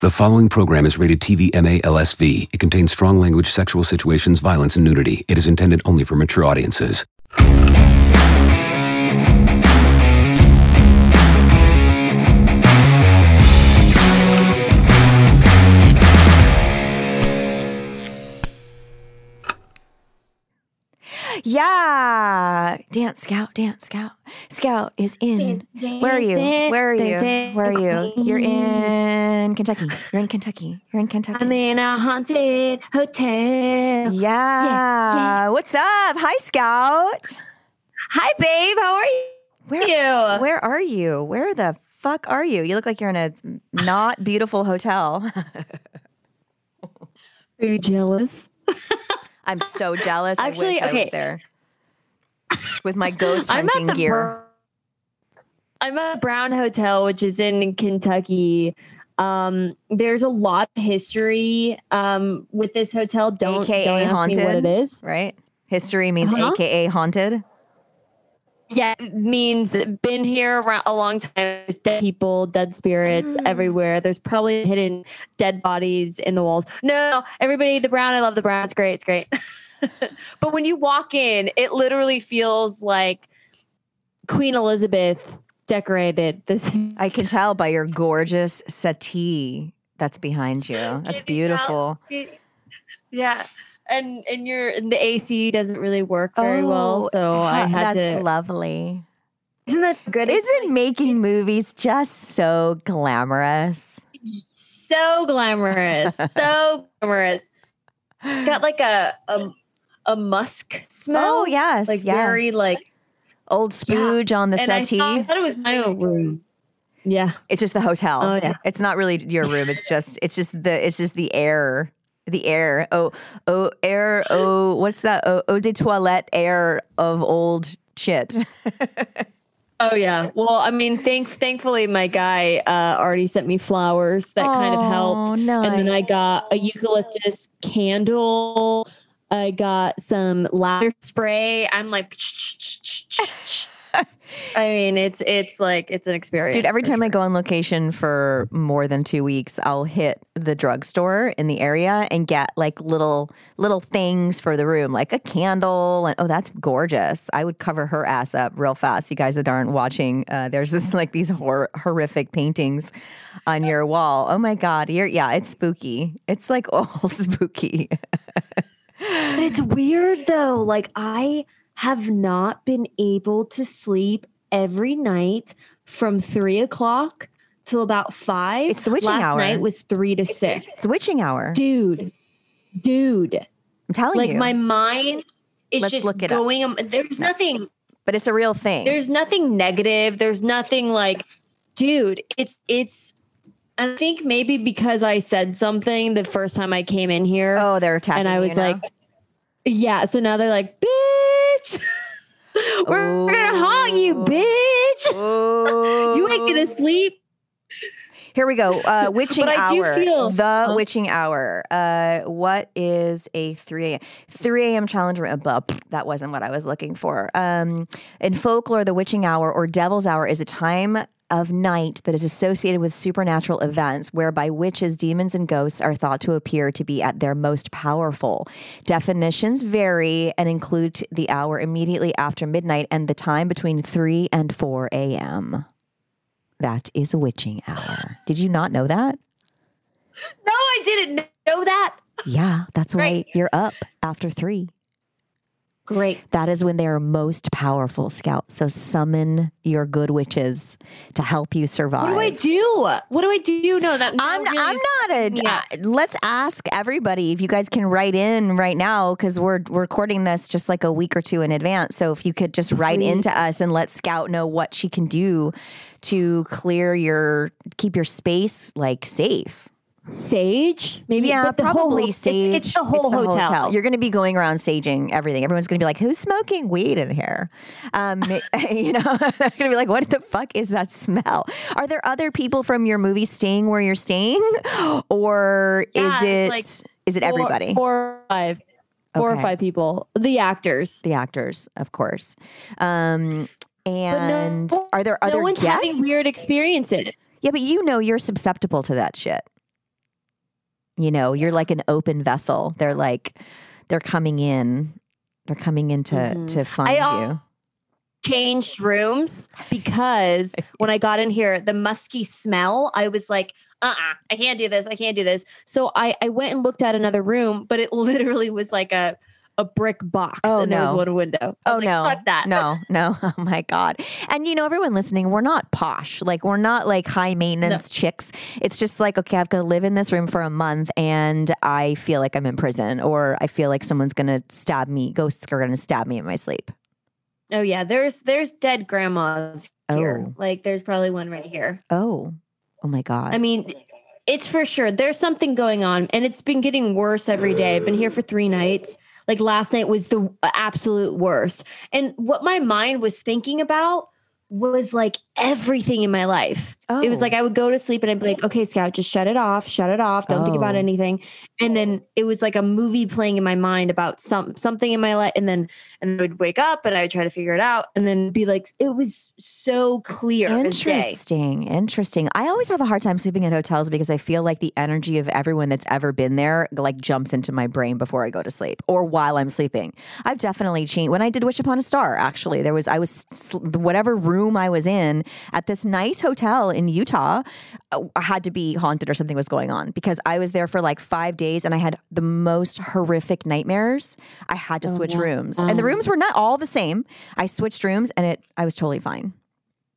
The following program is rated TV MA LSV. It contains strong language, sexual situations, violence, and nudity. It is intended only for mature audiences. Yeah. Dance Scout, Dance Scout. Scout is in. Where are you? Where are you? Where are you? You're in Kentucky. You're in Kentucky. You're in Kentucky. I'm in a haunted hotel. Yeah. yeah. yeah. What's up? Hi, Scout. Hi, babe. How are you? Where, are you? where are you? Where the fuck are you? You look like you're in a not beautiful hotel. Are you jealous? I'm so jealous. Actually, I wish I okay. was there with my ghost I'm hunting gear. Br- I'm at Brown Hotel, which is in Kentucky. Um, there's a lot of history um, with this hotel. Don't, AKA don't ask haunted. me what it is. right? History means Uh-huh. AKA haunted. Yeah, means been here around a long time. There's dead people, dead spirits Mm. everywhere. There's probably hidden dead bodies in the walls. No, everybody, the brown. I love the brown. It's great. It's great. but when you walk in, it literally feels like Queen Elizabeth decorated this. I can tell by your gorgeous settee that's behind you. That's beautiful. Yeah. And and your and the AC doesn't really work very well, oh, so I had Oh, that's to. lovely. Isn't that good? Isn't making movies just so glamorous? so glamorous, so glamorous. It's got like a a, a musk smell. Oh yes, like yes. very like old spooge on the and I settee. thought, I thought it was my own room. Yeah, It's just the hotel. Oh, yeah. It's not really your room. It's just it's just the it's just the air. The air. Oh oh air oh what's that? Oh eau de toilette air of old shit. Oh yeah. Well, I mean, thank thankfully my guy uh, already sent me flowers that kind of Oh, helped, and then I got a eucalyptus candle. I got some ladder spray. I'm like, I mean, it's it's like it's an experience. Dude, every for time I go on location for more than two weeks, I'll hit the drugstore in the area and get like little little things for the room, like a candle. And oh, that's gorgeous! I would cover her ass up real fast. You guys that aren't watching, uh, there's this like these hor- horrific paintings on your wall. Oh my god, you're yeah, it's spooky. It's like all spooky. But it's weird though. Like I have not been able to sleep every night from three o'clock till about five. It's the witching Last hour. night was three to six. it's witching hour. Dude, dude, I'm telling like you, Like my mind is Let's just it going. um, There's nothing. but it's a real thing. There's nothing negative. There's nothing like, dude. It's it's. I think maybe because I said something the first time I came in here. oh, they're attacking. and I was now? like, yeah. So now they're like, bitch, we're gonna haunt you, bitch. Oh. you ain't gonna sleep. Here we go. Uh, witching But I do hour. feel- the Huh? witching hour. Uh, what is a 3 a.m. 3 a.m. challenge? That wasn't what I was looking for. Um, in folklore, the witching hour or devil's hour is a time of night that is associated with supernatural events whereby witches, demons, and ghosts are thought to appear to be at their most powerful. Definitions vary and include the hour immediately after midnight and the time between 3 and 4 a.m. That is a witching hour. Did you not know that? No, I didn't know that. Yeah, that's why you're up after three. Great. That is when they are most powerful, Scout. So summon your good witches to help you survive. What do I do? What do I do? No, that I'm, really I'm not a. Yeah. uh, let's ask everybody if you guys can write in right now because we're, we're recording this just like a week or two in advance. So if you could just write into us and let Scout know what she can do to clear your keep your space like safe. Sage. Maybe. Yeah, but the whole probably ho- it's- sage. It's, the whole hotel. You're going to be going around saging everything. Everyone's going to be like, "Who's smoking weed in here?" Um, you know, they're going to be like, "What the fuck is that smell?" Are there other people from your movie staying where you're staying, or Yeah, is it's it like is it Four- everybody? Four or five. Four Okay. or five people. The actors. the actors, of course. Um, and no, are there no other one's guests? having weird experiences. Yeah, but you know you're susceptible to that shit. You know, you're like an open vessel. They're like they're coming in. They're coming in to Mhm. to find al- you. Changed rooms because when I got in here, the musky smell, I was like, uh uh I can't do this. I can't do this. So I, I went and looked at another room, but it literally was like a a brick box Oh, and there was no. one window. Was Oh like, no. That. No, no. Oh my God. And you know, everyone listening, we're not posh. Like we're not like high maintenance chicks. It's just like, okay, I've got to live in this room for a month and I feel like I'm in prison or I feel like someone's gonna stab me, ghosts are gonna stab me in my sleep. Oh yeah, there's there's dead grandmas here. Oh. Like there's probably one right here. Oh. Oh my God. I mean, it's for sure. There's something going on, and it's been getting worse every day. I've been here for three nights. Like last night was the absolute worst. And what my mind was thinking about was like everything in my life. It was Oh. like I would go to sleep and I'd be like, okay, Scout, just shut it off, shut it off. Don't think about Oh. anything. And then it was like a movie playing in my mind about some something in my life. And then and I would wake up and I would try to figure it out and then be like, it was so clear. Interesting. Interesting. I always have a hard time sleeping in hotels because I feel like the energy of everyone that's ever been there like jumps into my brain before I go to sleep or while I'm sleeping. I've definitely changed. When I did Wish Upon a Star, actually, there was I was whatever room I was in at this nice hotel in Utah uh, had to be haunted or something was going on because I was there for like 5 days and I had the most horrific nightmares. I had to switch rooms. And the rooms were not all the same. I switched rooms and it I was totally fine.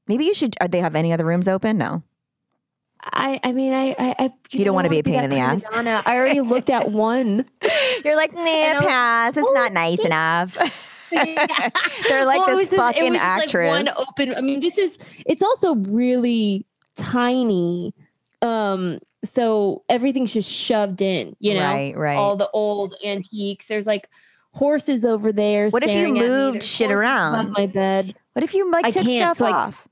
Maybe you should. Are they have any other rooms open? No. I, I mean, I, I, I You don't wanna be a pain in the ass. I already looked at one. You're like, nah, pass. It's not nice enough. They're like Well, this fucking just actress. Like one open. I mean, this is. It's also really tiny. Um, so everything's just shoved in. You know, Right, right. All the old antiques. There's like horses over there. What if you staring at me. moved shit around? my bed? what if you like I took stuff so off?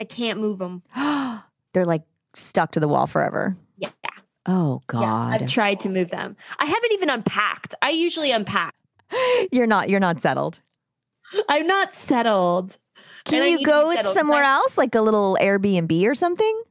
I can't move them. They're like stuck to the wall forever. Yeah. Oh Yeah, God. I've tried to move them. I haven't even unpacked. I usually unpack. you're not you're not settled. I'm not settled. Can And you go somewhere else, like a little Airbnb or something?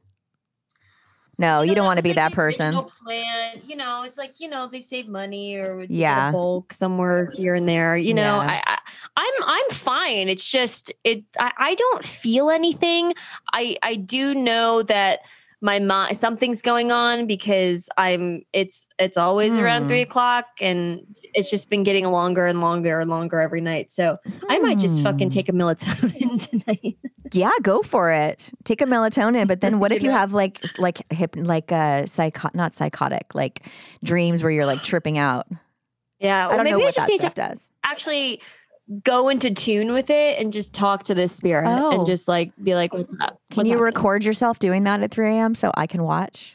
No, you don't want to be that person. Plan, you know, it's like you know they've saved money or would get a Yeah. bulk somewhere here and there. You know, Yeah. I, I I'm I'm fine. It's just it. I, I don't feel anything. I I do know that my mind something's going on because I'm. It's it's always around Hmm. three o'clock and. It's just been getting longer and longer and longer every night. So I might just fucking Hmm. take a melatonin tonight. Yeah, go for it. Take a melatonin, but then what if you have like like hip like uh psycho not psychotic like dreams where you're like tripping out? Yeah, I don't know I what just that need to stuff does. actually go into tune with it and just talk to this spirit Oh. and just like be like, what's up? Can you happening?" record yourself doing that at 3 a.m. so I can watch?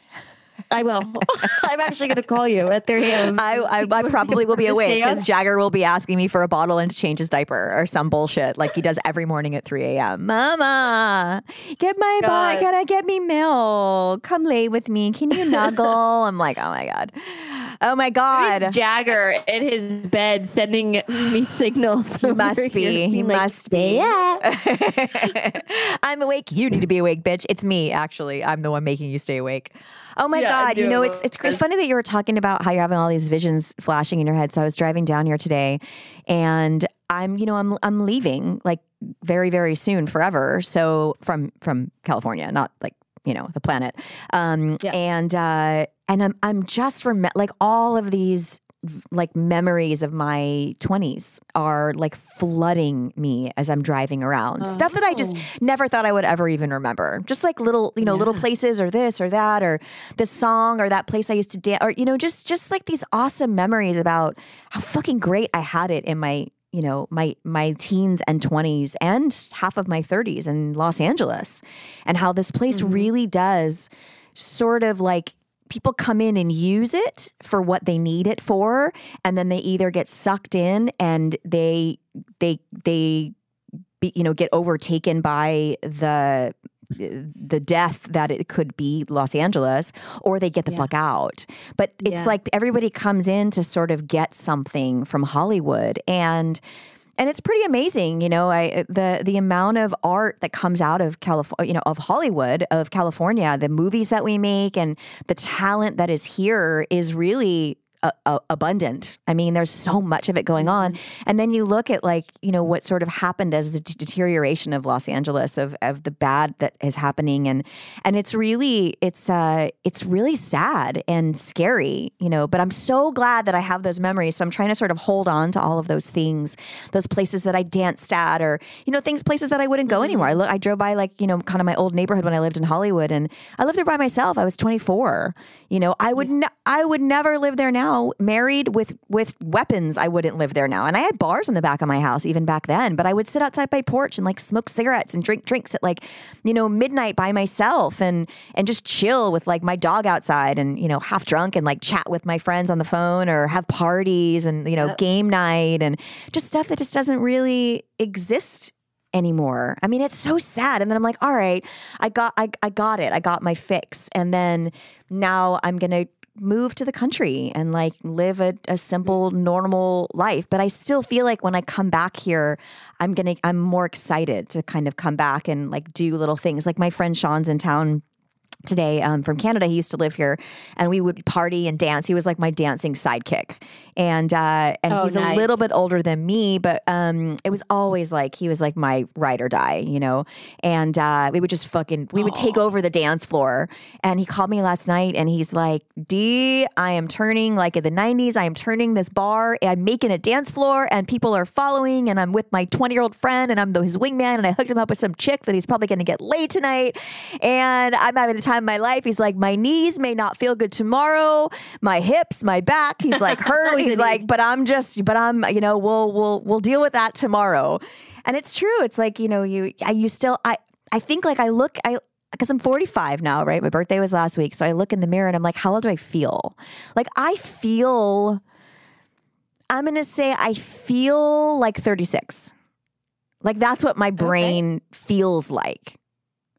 I will. I'm actually going to call you at 3 a.m. I, I, I probably will be awake because Jagger will be asking me for a bottle and to change his diaper or some bullshit like he does every morning at 3 a.m. Mama, get my God. bot, gotta get me milk. Come lay with me. Can you snuggle? I'm like, oh my God. Oh my God. It's Jagger in his bed sending me signals. He must be. He like, must be. up." I'm awake. You need to be awake, bitch. It's me, actually. I'm the one making you stay awake. Oh my Yeah, God. You know, it's it's funny that you were talking about how you're having all these visions flashing in your head. So I was driving down here today and I'm, you know, I'm I'm leaving like very, very soon, forever. So from from California, not like, you know, the planet. Um Yeah. and uh and I'm I'm just rem- like all of these like memories of my 20s are like flooding me as I'm driving around. Oh, Stuff that I just never thought I would ever even remember. Just like little, you know, little places or this or that or this song or that place I used to dance or you know, just just like these awesome memories about how fucking great I had it in my you know my my teens and 20s and half of my 30s in Los Angeles and how this place mm-hmm. really does sort of like people come in and use it for what they need it for and then they either get sucked in and they they they be, you know get overtaken by the the death that it could be Los Angeles or they get the fuck out. But it's Yeah. like everybody comes in to sort of get something from Hollywood and and it's pretty amazing, you know, I uh, the the amount of art that comes out of California, you know, of Hollywood, of California, the movies that we make and the talent that is here is really uh, uh, abundant. I mean, there's so much of it going on. And then you look at like, you know, what sort of happened as the d- deterioration of Los Angeles of of the bad that is happening and and it's really it's uh it's really sad and scary, you know, but I'm so glad that I have those memories. So I'm trying to sort of hold on to all of those things, those places that I danced at or, you know, things places that I wouldn't go anymore. I look I drove by like, you know, kind of my old neighborhood when I lived in Hollywood and I lived there by myself. I was 24. You know, I would ne- I would never live there now. Married with with weapons, I wouldn't live there now. And I had bars in the back of my house even back then, but I would sit outside my porch and like smoke cigarettes and drink drinks at like, you know, midnight by myself and and just chill with like my dog outside and, you know, half drunk and like chat with my friends on the phone or have parties and, you know, game night and just stuff that just doesn't really exist anymore. I mean, it's so sad. And then I'm like, all right, I got I, I got it. I got my fix. And then now I'm gonna move to the country and like live a, a simple normal life. But i still feel like when i come back here i'm gonna i'm more excited to kind of come back and like do little things. Like my friend sean's in town today um, from Canada. He used to live here, and we would party and dance. He was like my dancing sidekick, and uh, and Oh, he's a little bit older than me, but um, it was always like he was like my ride or die, you know. And uh, we would just fucking we would take over the dance floor. And he called me last night, and he's like, "D, I am turning like in the '90s. I am turning this bar. I'm making a dance floor, and people are following. And I'm with my 20 year old friend, and I'm the, his wingman, and I hooked him up with some chick that he's probably going to get laid tonight. And I'm having the time of my life. He's like, my knees may not feel good tomorrow, my hips, my back. He's like hurt. He's like, but I'm just, but I'm, you know, we'll we'll we'll deal with that tomorrow. And it's true. It's like you know, you I- you still I I think like I look I. Because I'm 45 now, right? My birthday was last week. So I look in the mirror and I'm like, how old do I feel? Like, I feel, I'm going to say I feel like 36. Like, that's what my brain feels like.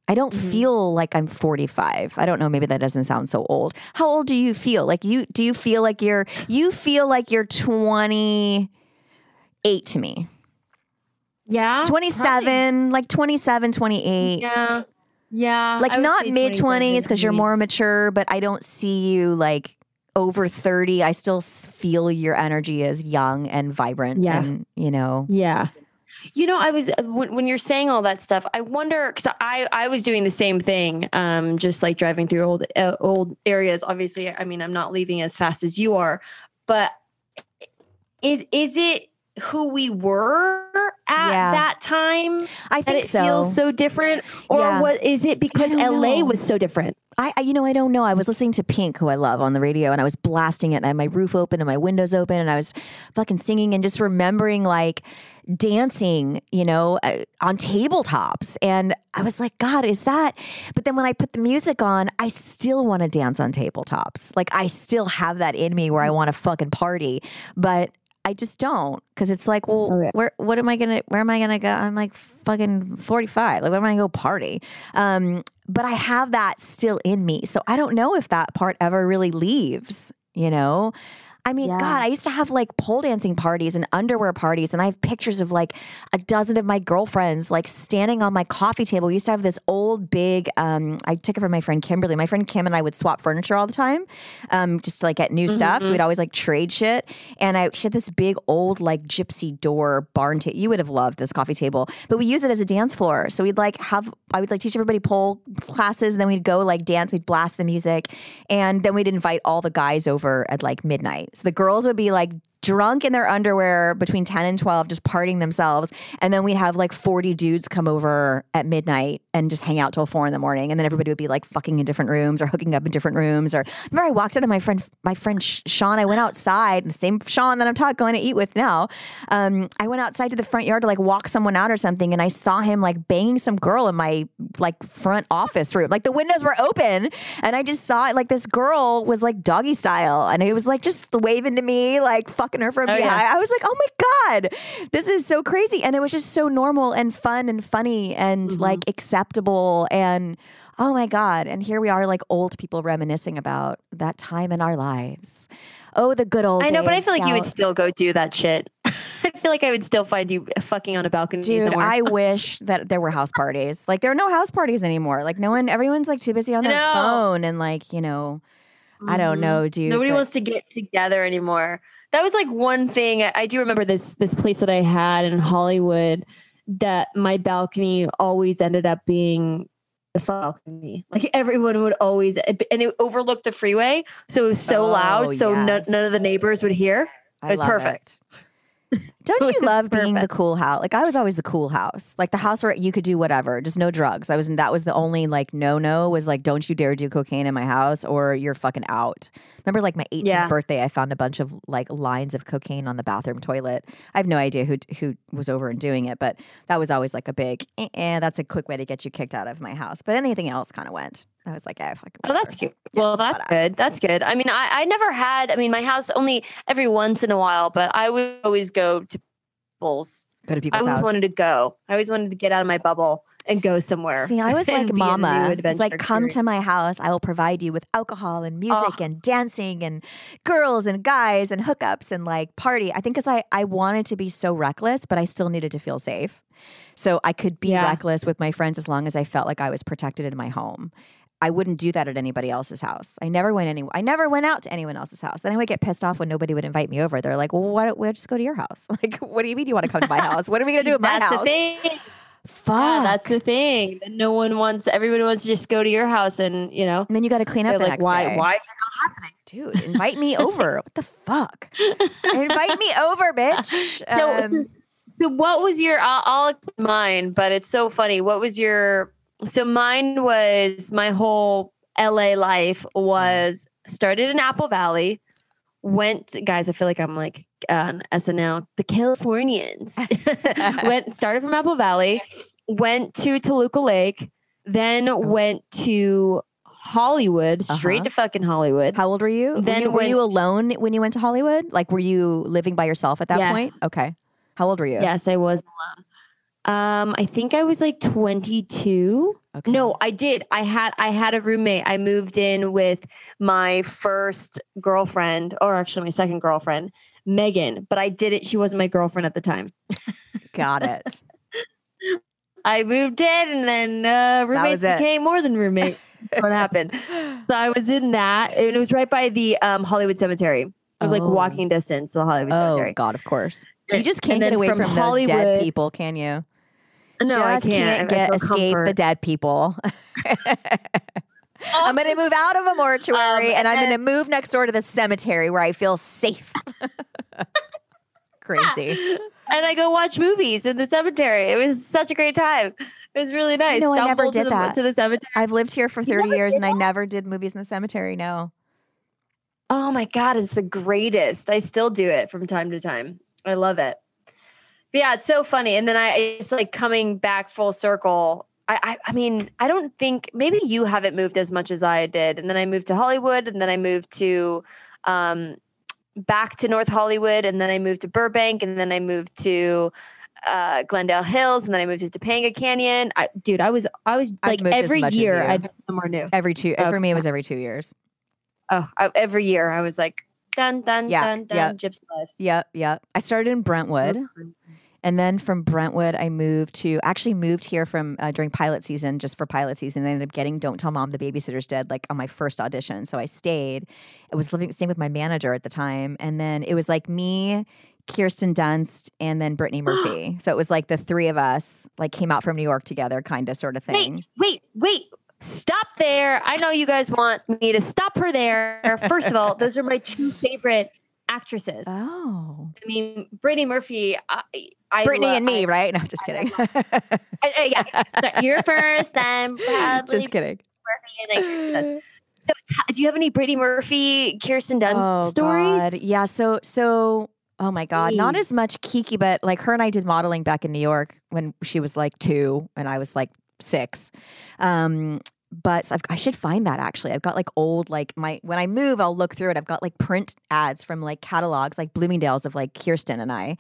I don't feel like I'm 45. I don't know. Maybe that doesn't sound so old. How old do you feel? Like you, do you feel like you're, you feel like you're 28 to me. Yeah. 27, like 27, 28. Yeah. Yeah. like not mid 20s because you're more mature, but I don't see you like over 30. I still feel your energy as young and vibrant. Yeah. And, you know, Yeah. You know, I was uh, when, when you're saying all that stuff. I wonder because I I was doing the same thing, um, just like driving through old uh, old areas. Obviously, I mean, I'm not leaving as fast as you are, but is is it who we were at Yeah. that time I that think it so. feels so different, or Yeah. what is it because LA know. was so different? I, I, you know, I don't know. I was listening to Pink, who I love, on the radio, and I was blasting it, and I had my roof open and my windows open, and I was fucking singing and just remembering like dancing, you know, uh, on tabletops. And I was like, God, is that? But then when I put the music on, I still want to dance on tabletops. Like I still have that in me where I want to fucking party, but I just don't because it's like, well, Oh, yeah. where, what am I gonna, where am I gonna go? I'm like fucking 45. Like, where am I gonna go party? Um, but I have that still in me. So I don't know if that part ever really leaves, you know? I mean, Yeah. God, I used to have like pole dancing parties and underwear parties, and I have pictures of like a dozen of my girlfriends like standing on my coffee table. We used to have this old big. Um, I took it from my friend Kimberly. My friend Kim and I would swap furniture all the time, um, just like at new stuff. So we'd always like trade shit. And I she had this big old like gypsy door barn table. You would have loved this coffee table, but we use it as a dance floor. So we'd like have I would like teach everybody pole classes, and then we'd go like dance. We'd blast the music, and then we'd invite all the guys over at like midnight. So the girls would be like drunk in their underwear between 10 and 12 just partying themselves. And then we'd have like 40 dudes come over at midnight and just hang out till 4 in the morning. And then everybody would be like fucking in different rooms or hooking up in different rooms or remember I walked into my friend my friend Sean. I went outside the same Sean that I'm talking going to eat with now. Um, I went outside to the front yard to like walk someone out or something and I saw him like banging some girl in my like front office room. Like the windows were open and I just saw it like this girl was like doggy style and it was like just waving to me like fucking her from Oh, yeah. behind I was like oh my god this is so crazy and it was just so normal and fun and funny and Mm-hmm. like acceptable and oh my god and here we are like old people reminiscing about that time in our lives oh the good old days. I know, but I feel like you would still go do that shit. I feel like I would still find you fucking on a balcony Dude, somewhere. I wish that there were house parties. Like there are no house parties anymore. Like no one, everyone's like too busy on their know. phone and like you know, I don't Mhm. know, dude. Nobody but- wants to get together anymore. That was like one thing. I I do remember this this place that I had in Hollywood that my balcony always ended up being the balcony. Like everyone would always and it overlooked the freeway, so it was so Oh, loud, so no- none of the neighbors would hear. It was perfect. Don't you love being the cool house? Like I was always the cool house, like the house where you could do whatever, just no drugs. I was that was the only like no no was like don't you dare do cocaine in my house or you're fucking out. Remember like my 18th Yeah. birthday, I found a bunch of like lines of cocaine on the bathroom toilet. I have no idea who who was over and doing it, but that was always like a big. Eh, eh, that's a quick way to get you kicked out of my house. But anything else kind of went. I was like, eh, fuck. Oh, that's cute. Well, that's good. That's good. I mean, I, I never had, I mean, my house only every once in a while, but I would always go to people's. Go to people's. I always house. wanted to go. I always wanted to get out of my bubble and go somewhere. See, I was like be in a new mama. It's adventure like, come experience. to my house. I will provide you with alcohol and music Oh. and dancing and girls and guys and hookups and like party. I think because I, I wanted to be so reckless, but I still needed to feel safe. So I could be Yeah. reckless with my friends as long as I felt like I was protected in my home. I wouldn't do that at anybody else's house. I never went any. I never went out to anyone else's house. Then I would get pissed off when nobody would invite me over. They're like, "Well, why don't we just go to your house? Like, what do you mean you want to come to my house? What are we gonna do at my That's house? the thing. Fuck. Yeah, that's the thing. No one wants. Everybody wants to just go to your house, and you know, and then you got to clean up the like, why? day. Why is it not happening? dude, invite me over. What the fuck? invite me over, bitch. So, Um, so, so what was your? I'll, I'll explain mine, but it's so funny. What was your? So mine was my whole LA life was started in Apple Valley. Went guys, I feel like I'm like on SNL. The Californians went started from Apple Valley, went to Toluca Lake, then went to Hollywood, straight Uh-huh. to fucking Hollywood. how old were you? Were then you, were you alone when you went to Hollywood? Like, were you living by yourself at that Yes. point? Okay. How old were you? Yes, I was alone. Um, I think I was like 22. Okay. No, I did. I had I had a roommate. I moved in with my first girlfriend, or actually my second girlfriend, Megan. But I did it. She wasn't my girlfriend at the time. Got it. I moved in, and then uh, roommates became more than roommate. what happened? So I was in that, and it was right by the um, Hollywood Cemetery. It was like Oh. walking distance to the Hollywood Oh Cemetery. God, of course. You just can't get away from, from those dead people, can you? No, I just can't. Get escape the dead people. I'm gonna move out of a mortuary Um, and I'm gonna move next door to the cemetery where I feel safe. Crazy. and I go watch movies in the cemetery. It was such a great time. It was really nice. know, I never Stumbled to did the, that. to the cemetery. I've lived here for 30 years did and I never did movies in the cemetery. No. Oh my god, it's the greatest. I still do it from time to time. I love it. But yeah, it's so funny. And then I it's like coming back full circle. I, I I mean, I don't think maybe you haven't moved as much as I did. And then I moved to Hollywood, and then I moved to um back to North Hollywood, and then I moved to Burbank, and then I moved to uh, Glendale Hills, and then I moved to Topanga Canyon. I, dude, I was I was I've like every year. I'd somewhere new. Every two, for me, it was every two years. Oh, I, every year I was like Dun dun Yeah, dun dun. yeah. Gypsy lives. Yep, yep. I started in Brentwood. And then from Brentwood, I moved to actually moved here from uh, during pilot season, just for pilot season. I ended up getting "Don't Tell Mom the Babysitter's Dead" like on my first audition. So I stayed. I was living staying with my manager at the time, and then it was like me, Kirsten Dunst, and then Brittany Murphy. so it was like the three of us like came out from New York together, kind of sort of thing. Wait, wait, wait. Stop there. I know you guys want me to stop her there. First of all, those are my two favorite actresses. Oh, I mean, Brittany Murphy. I, I Brittany and me, I- right? No, just kidding. I- I- uh, uh, yeah, you're first, then probably just kidding. Murphy and then Kirsten Dunst. So, do you have any Brittany Murphy, Kirsten Dunst oh, stories? God. Yeah. So so oh my God. Not as much Kiki, but like her and I did modeling back in New York when she was like two and I was like six. Um but I've, I should find that actually. I've got like old like my when I move, I'll look through it. I've got like print ads from like catalogs, like Bloomingdale's of like Kirsten and I.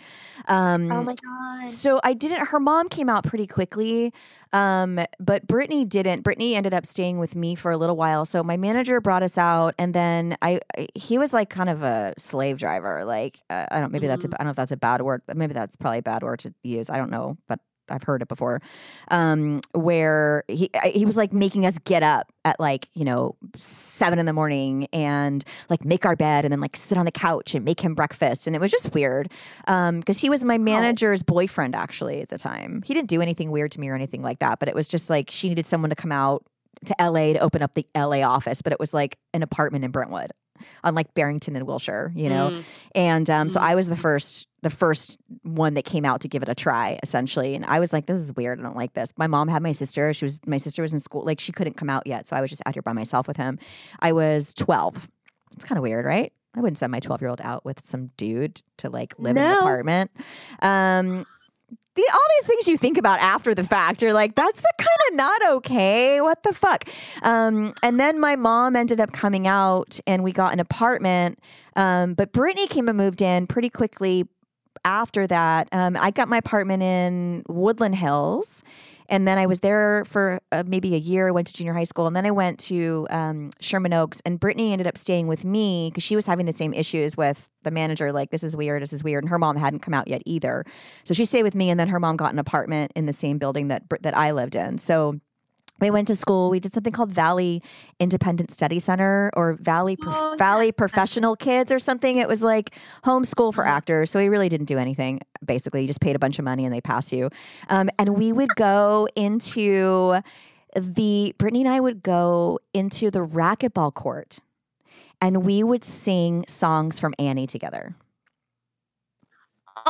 Um, Oh my god. so I didn't. Her mom came out pretty quickly, um, but Brittany didn't. Brittany ended up staying with me for a little while. So my manager brought us out, and then I, I- he was like kind of a slave driver. Like uh, I don't maybe that's a, I don't know if that's a bad word. Maybe that's probably a bad word to use. I don't know, but. I've heard it before, um, where he he was like making us get up at like you know seven in the morning and like make our bed and then like sit on the couch and make him breakfast. And it was just weird because he was my manager's boyfriend actually at the time. He didn't do anything weird to me or anything like that, but it was just like she needed someone to come out to LA to open up the LA office, but it was like an apartment in Brentwood on like Barrington and Wilshire, you know. Mm. And um, so I was the first the first one that came out to give it a try essentially. And i was like this is weird. I don't like this. My mom had my sister. She was my sister was in school. Like she couldn't come out yet so i was just out here by myself with him. I was 12 it's kind of weird right? I wouldn't send my 12 year old out with some dude to like live in an apartment. Um the, all these things you think about after the fact, you're like, that's kind of not okay. What the fuck? Um, and then my mom ended up coming out and we got an apartment. Um, but Brittany came and moved in pretty quickly after that. Um, I got my apartment in Woodland Hills. And then I was there for uh, maybe a year. I went to junior high school, and then I went to um, Sherman Oaks. And Brittany ended up staying with me because she was having the same issues with the manager. Like, this is weird, this is weird. And her mom hadn't come out yet either, so she stayed with me. And then her mom got an apartment in the same building that that I lived in. So we went to school. We did something called Valley Independent Study Center or Valley Prof- Oh, Valley Professional Kids or something. It was like homeschool for actors. So we really didn't do anything. Basically, you just paid a bunch of money and they pass you. Um, and we would go into the Brittany and I would go into the racquetball court, and we would sing songs from Annie together.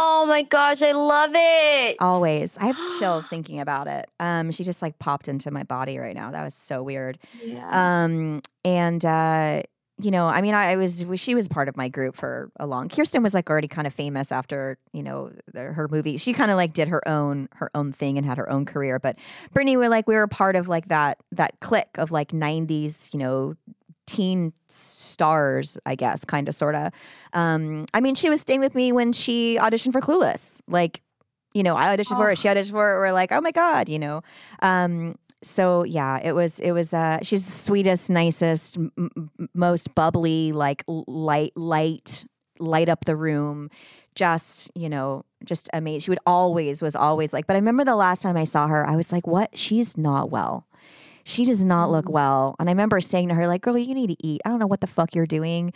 Oh my gosh, I love it. Always. I have chills thinking about it. Um, she just like popped into my body right now. That was so weird. Yeah. Um, and uh, you know, I mean, I, I was she was part of my group for a long. Kirsten was like already kind of famous after you know the, her movie. She kind of like did her own her own thing and had her own career. But Brittany, we're like we were part of like that that clique of like '90s, you know, teen stars, I guess, kind of sort of. Um, I mean, she was staying with me when she auditioned for Clueless. Like, you know, I auditioned for her, she auditioned for it. We're like, oh my god, you know. Um, so yeah, it was it was. Uh, she's the sweetest, nicest, m- most bubbly, like light, light, light up the room. Just you know, just amazing. She would always was always like. But I remember the last time I saw her, I was like, what? She's not well she does not look well. And I remember saying to her, like, girl, you need to eat. I don't know what the fuck you're doing,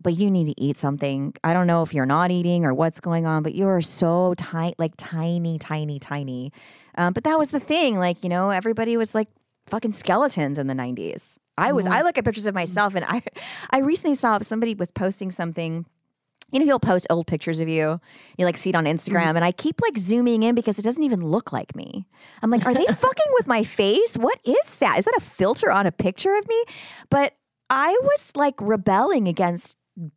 but you need to eat something. I don't know if you're not eating or what's going on, but you are so tight, like tiny, tiny, tiny. Um, but that was the thing. Like, you know, everybody was like fucking skeletons in the 90s. I was, I look at pictures of myself and I, I recently saw somebody was posting something you know, he'll post old pictures of you. You like see it on Instagram, mm-hmm. and I keep like zooming in because it doesn't even look like me. I'm like, are they fucking with my face? What is that? Is that a filter on a picture of me? But I was like rebelling against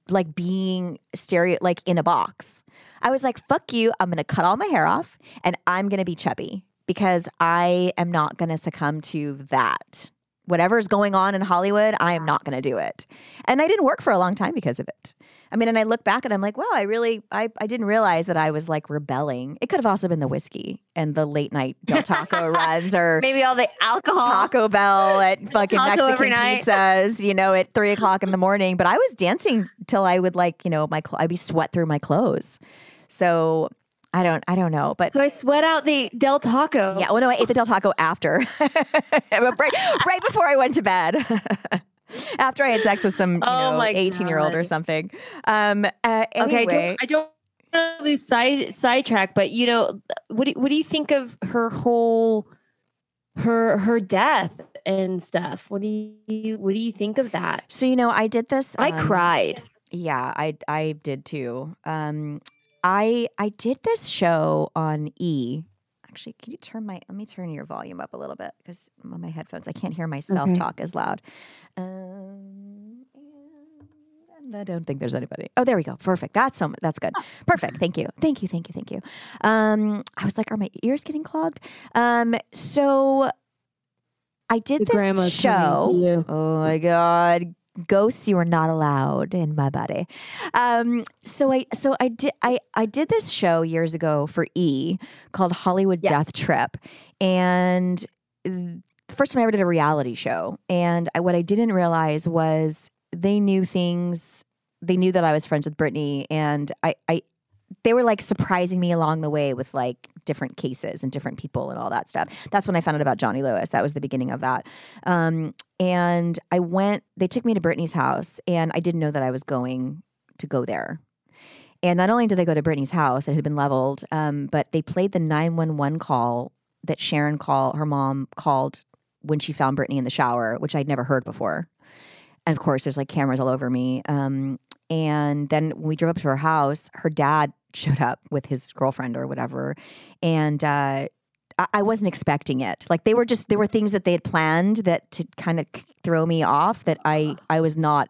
like being stereo like in a box. I was like, fuck you. I'm gonna cut all my hair off and I'm gonna be chubby because I am not gonna succumb to that. Whatever's going on in Hollywood, I am not gonna do it. And I didn't work for a long time because of it. I mean, and I look back and I'm like, wow, I really, I, I didn't realize that I was like rebelling. It could have also been the whiskey and the late night Del Taco runs or Maybe all the alcohol. Taco Bell at fucking Taco Mexican pizzas, you know, at three o'clock in the morning. But I was dancing till I would like, you know, my cl- I'd be sweat through my clothes. So I don't, I don't know, but So I sweat out the Del Taco. yeah. Well, no, I ate the Del Taco after, right, right before I went to bed. After I had sex with some, you Oh know, eighteen year old or something. Um. Uh, Okay, I don't, I don't lose side sidetrack, but you know, what do, what do you think of her whole her her death and stuff? What do you what do you think of that? so you know, I did this. I um, cried. Yeah, I I did too. Um, I I did this show on E. Actually, can you turn my? Let me turn your volume up a little bit because on my headphones I can't hear myself Okay. talk as loud. Um, and I don't think there's anybody. Oh, there we go. Perfect. That's so. That's good. Perfect. Thank you. Thank you. Thank you. Thank you. Um, I was like, are my ears getting clogged? Um, so I did The this show. Oh my god, ghosts you are not allowed in my body. Um, so I so I did I I did this show years ago for E called Hollywood Yeah. Death Trip, and the first time I ever did a reality show, and I, what I didn't realize was they knew things. They knew that I was friends with Brittany, and I I they were like surprising me along the way with like different cases and different people and all that stuff. That's when I found out about Johnny Lewis. That was the beginning of that. Um, and I went, they took me to Brittany's house, and I didn't know that I was going to go there. And not only did I go to Brittany's house, it had been leveled, um, but they played the 911 call that Sharon call her mom called when she found Brittany in the shower, which I'd never heard before. And of course, there's like cameras all over me. Um, and then when we drove up to her house, her dad showed up with his girlfriend or whatever. And uh, I-, I wasn't expecting it. Like they were just, there were things that they had planned that to kind of throw me off that I, I was not.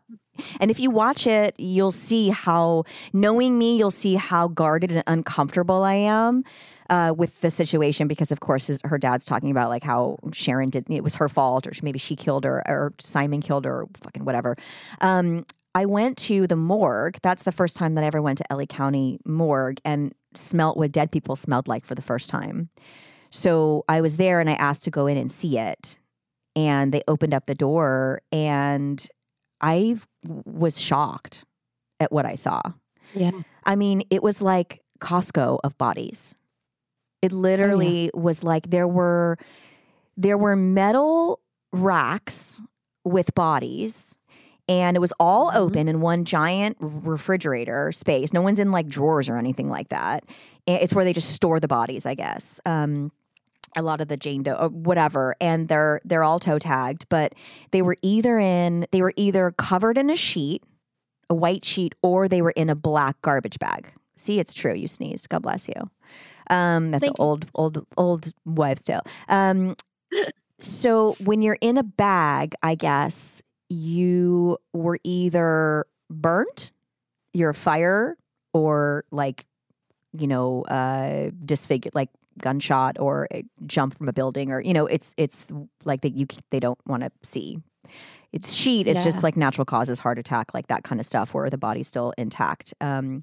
And if you watch it, you'll see how, knowing me, you'll see how guarded and uncomfortable I am uh, with the situation because, of course, his, her dad's talking about like how Sharon did it was her fault or maybe she killed her or Simon killed her or fucking whatever. Um, I went to the morgue. That's the first time that I ever went to LA County morgue and smelt what dead people smelled like for the first time. So I was there and I asked to go in and see it. And they opened up the door and I was shocked at what I saw. Yeah. I mean, it was like Costco of bodies. It literally oh, was like there were there were metal racks with bodies and it was all Mhm. open in one giant refrigerator space. No one's in like drawers or anything like that. It's where they just store the bodies, I guess. Um, a lot of the Jane Doe, or whatever, and they're they're all toe tagged, but they were either in they were either covered in a sheet, a white sheet, or they were in a black garbage bag. See, it's true. You sneezed. God bless you. Um, that's Thank an old old old wives' tale. Um, so when you're in a bag, I guess you were either burnt, you're fire, or like you know, uh, disfigured, like gunshot or a jump from a building, or you know, it's it's like that you they don't want to see. It's sheet. It's just like natural causes, heart attack, like that kind of stuff, where the body's still intact. Um,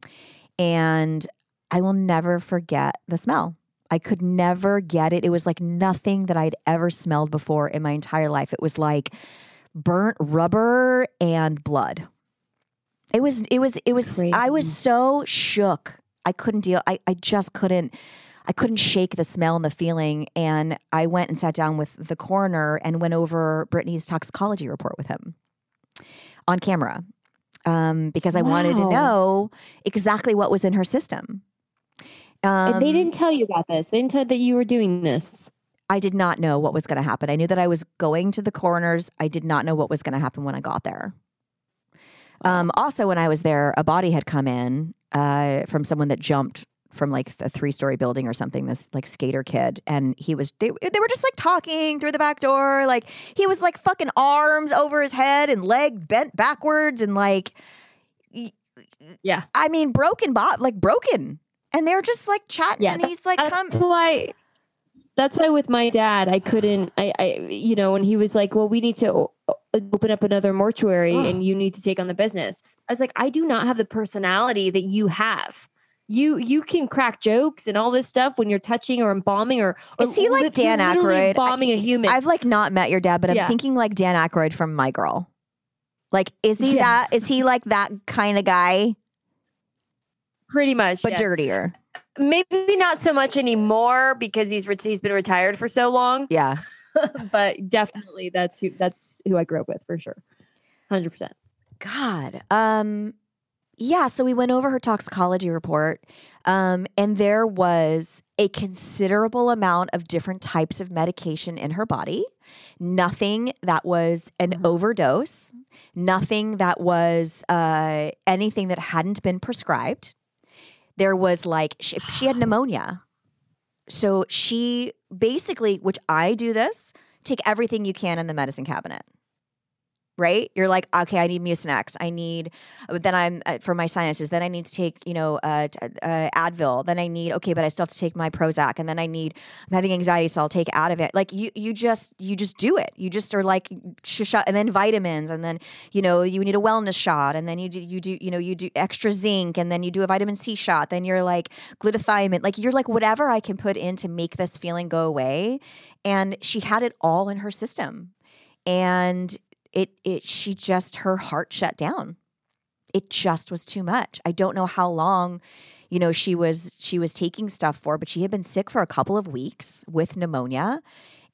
and I will never forget the smell. I could never get it. It was like nothing that I'd ever smelled before in my entire life. It was like burnt rubber and blood. It was it was it was I was so shook. I couldn't deal I I just couldn't I couldn't shake the smell and the feeling and I went and sat down with the coroner and went over Brittany's toxicology report with him on camera. Um, because I wanted to know exactly what was in her system. Um, they didn't tell you about this. They didn't tell that you were doing this. I did not know what was going to happen. I knew that I was going to the coroner's. I did not know what was going to happen when I got there. Um, also, when I was there, a body had come in uh, from someone that jumped from like a three story building or something. This like skater kid, and he was they, they were just like talking through the back door. Like he was like fucking arms over his head and leg bent backwards and like Yeah. I mean broken bot like broken. And they're just like chatting, Yeah, and he's like, That's "Come, why. That's why with my dad, I couldn't. I, I, you know, when he was like, "Well, we need to open up another mortuary and you need to take on the business. I was like, I do not have the personality that you have. You you can crack jokes and all this stuff when you're touching or embalming or, or Is he like lit- Dan Aykroyd? embalming a human. I've like not met your dad, but I'm Yeah. thinking like Dan Aykroyd from My Girl. Like, is he Yeah. that? Is he like that kind of guy, pretty much, but yes. dirtier? Maybe not so much anymore because he's ret- he's been retired for so long. Yeah. but definitely that's who that's who I grew up with for sure, hundred percent. God. Um yeah, so we went over her toxicology report. Um, and there was a considerable amount of different types of medication in her body. Nothing that was an overdose, nothing that was uh, anything that hadn't been prescribed. There was like, she, she had pneumonia. So she basically, which I do this, take everything you can in the medicine cabinet right? You're like, okay, I need Mucinex. I need, but then I'm uh, for my sinuses. Then I need to take, you know, uh, uh, Advil. Then I need, okay, but I still have to take my Prozac. And then I need, I'm having anxiety, so I'll take out of it. Like you, you just, you just do it. You just are like, sh- and then vitamins, and then you know, you need a wellness shot, and then you do, you do, you know, you do extra zinc, and then you do a vitamin C shot. Then you're like glutathione, like you're like whatever I can put in to make this feeling go away. And she had it all in her system, and it it she just her heart shut down. It just was too much. I don't know how long you know she was she was taking stuff for but she had been sick for a couple of weeks with pneumonia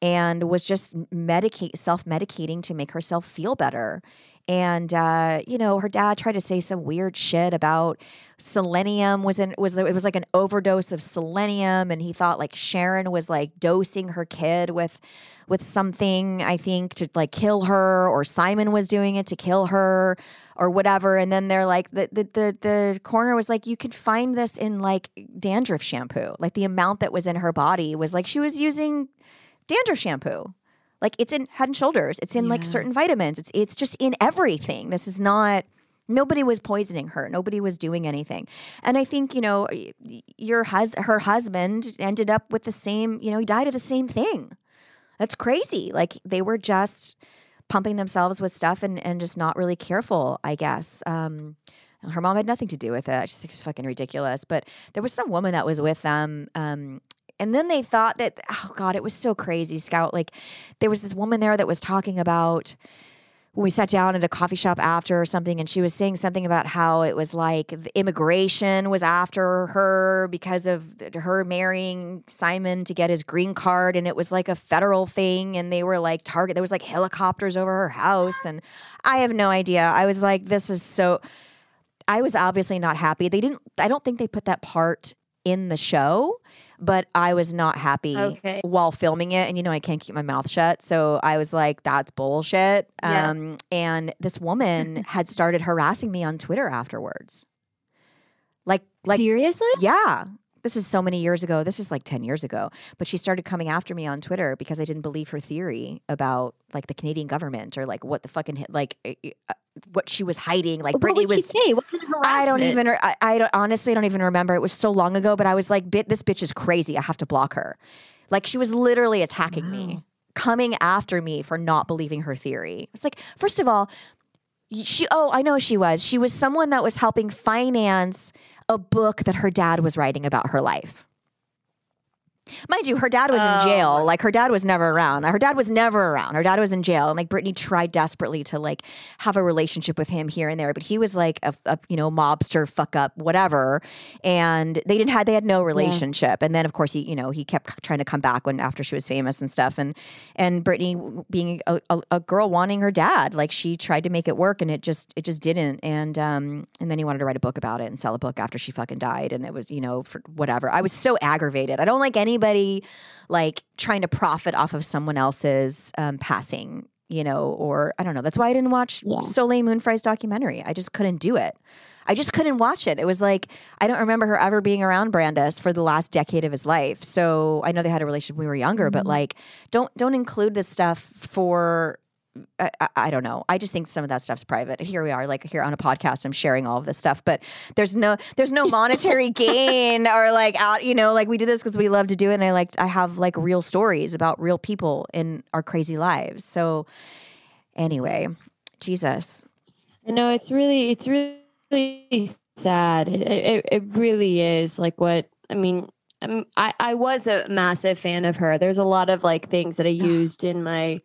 and was just medicate self-medicating to make herself feel better. And uh, you know her dad tried to say some weird shit about selenium was in was it was like an overdose of selenium. And he thought like sharon was like dosing her kid with with something i think to like kill her or simon was doing it to kill her or whatever. And then they're like the the the, the coroner was like you can find this in like dandruff shampoo. Like the amount that was in her body was like she was using dandruff shampoo. Like it's in head and shoulders. It's in like certain vitamins. It's it's just in everything. This is not nobody was poisoning her. Nobody was doing anything. And i think you know your hus- her husband ended up with the same you know he died of the same thing that's crazy like they were just pumping themselves with stuff and, and just not really careful i guess um, her mom had nothing to do with it. I just think it's fucking ridiculous. But there was some woman that was with them. Um, and then they thought that, oh God, it was so crazy, Scout. Like there was this woman there that was talking about when we sat down at a coffee shop after or something, and she was saying something about how it was like immigration was after her because of her marrying Simon to get his green card, and it was like a federal thing, and they were like target. There was like helicopters over her house, and I have no idea. I was like, this is so. I was obviously not happy. They didn't. I don't think they put that part in the show, but I was not happy Okay. while filming it. And you know, I can't keep my mouth shut, so I was like, "That's bullshit." Yeah. Um, and this woman had started harassing me on Twitter afterwards. Like, like, Seriously? yeah. This is so many years ago. This is like 10 years ago. But she started coming after me on Twitter because I didn't believe her theory about like the Canadian government or like what the fucking, like, uh, uh, what she was hiding. Like, What Brittany was. say? What kind of harassment? I don't even. I, I don't, honestly I don't even remember. It was so long ago, but I was like, "Bit this bitch is crazy. I have to block her." Like she was literally attacking me, coming after me for not believing her theory. It's like, first of all, she. Oh, I know she was. She was someone that was helping finance a book that her dad was writing about her life. Mind you, her dad was in jail. Like her dad was never around. Her dad was never around. Her dad was in jail, and like Brittany tried desperately to like have a relationship with him here and there, but he was like a, a you know mobster, fuck up, whatever. And they didn't had they had no relationship. And then of course he you know he kept trying to come back when after she was famous and stuff. And and Brittany being a, a, a girl wanting her dad, like she tried to make it work, and it just it just didn't. And um and then he wanted to write a book about it and sell a book after she fucking died, and it was you know for whatever. I was so aggravated. I don't like anybody like trying to profit off of someone else's um, passing, you know, or I don't know. That's why I didn't watch Soleil Moon Frye's documentary. I just couldn't do it. I just couldn't watch it. It was like I don't remember her ever being around Brandis for the last decade of his life. So I know they had a relationship when we were younger, but like don't don't include this stuff for I, I- I don't know. I just think some of that stuff's private. Here we are, like here on a podcast. I'm sharing all of this stuff, but there's no there's no monetary gain or like out. You know, like we do this because we love to do it, and I like I have like real stories about real people in our crazy lives. So Anyway, Jesus. I know it's really, it's really sad. It, it, it really is. Like what I mean, um, I I was a massive fan of her. There's a lot of like things that I used in my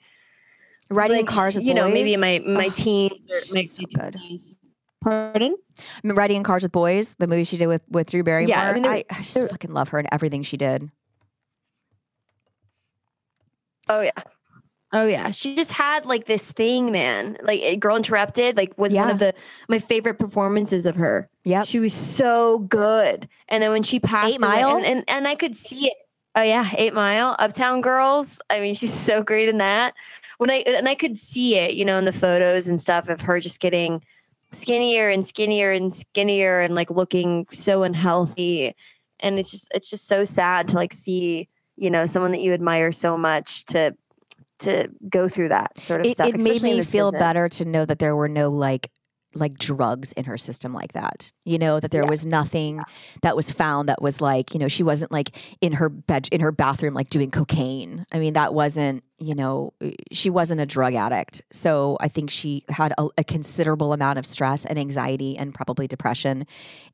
Riding in like, cars with you know, maybe my my Ugh, teens or my so good. 20s. Pardon? I mean, Riding in Cars with Boys, the movie she did with, with Drew Barrymore. Yeah, I mean, I, I just fucking love her and everything she did. Oh yeah. Oh yeah. She just had like this thing, man. Like eh, Girl Interrupted, like was one of the my favorite performances of her. Yeah, She was so good. And then when she passed Eight Mile? and, and and I could see it. Oh yeah, Eight Mile, Uptown Girls. I mean, she's so great in that. When I and I could see it, you know, in the photos and stuff of her just getting skinnier and skinnier and skinnier and like looking so unhealthy. And it's just it's just so sad to like see, you know, someone that you admire so much to to go through that sort of It, stuff. it made me feel better to know that there were no like like drugs in her system like that. You know, that there Yeah. was nothing that was found that was like, you know, she wasn't like in her bed in her bathroom like doing cocaine. I mean, that wasn't, you know, she wasn't a drug addict. So I think she had a, a considerable amount of stress and anxiety and probably depression.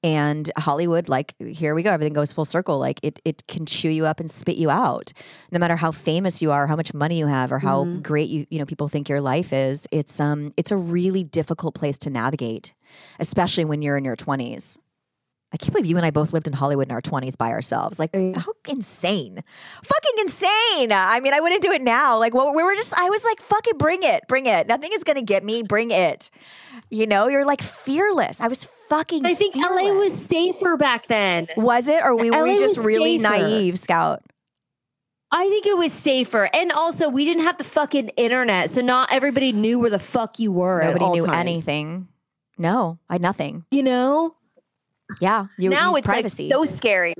And Hollywood, like, here we go, everything goes full circle. Like it it can chew you up and spit you out. No matter how famous you are, how much money you have, or how Mm-hmm. great you you know people think your life is, it's um it's a really difficult place to navigate, especially when you're in your twenties. I can't believe you and I both lived in Hollywood in our 20s by ourselves. Like, how insane. Fucking insane. I mean, I wouldn't do it now. Like, well, we were just, I was like, fucking bring it, bring it. Nothing is going to get me. Bring it. You know, you're like fearless. I was fucking I think LA was safer back then. Was it? Or we, were we just really safer. naive, Scout? I think it was safer. And also we didn't have the fucking internet. So not everybody knew where the fuck you were. at Nobody knew times. anything. No, I had nothing. You know? Yeah. You now it's privacy. like so scary.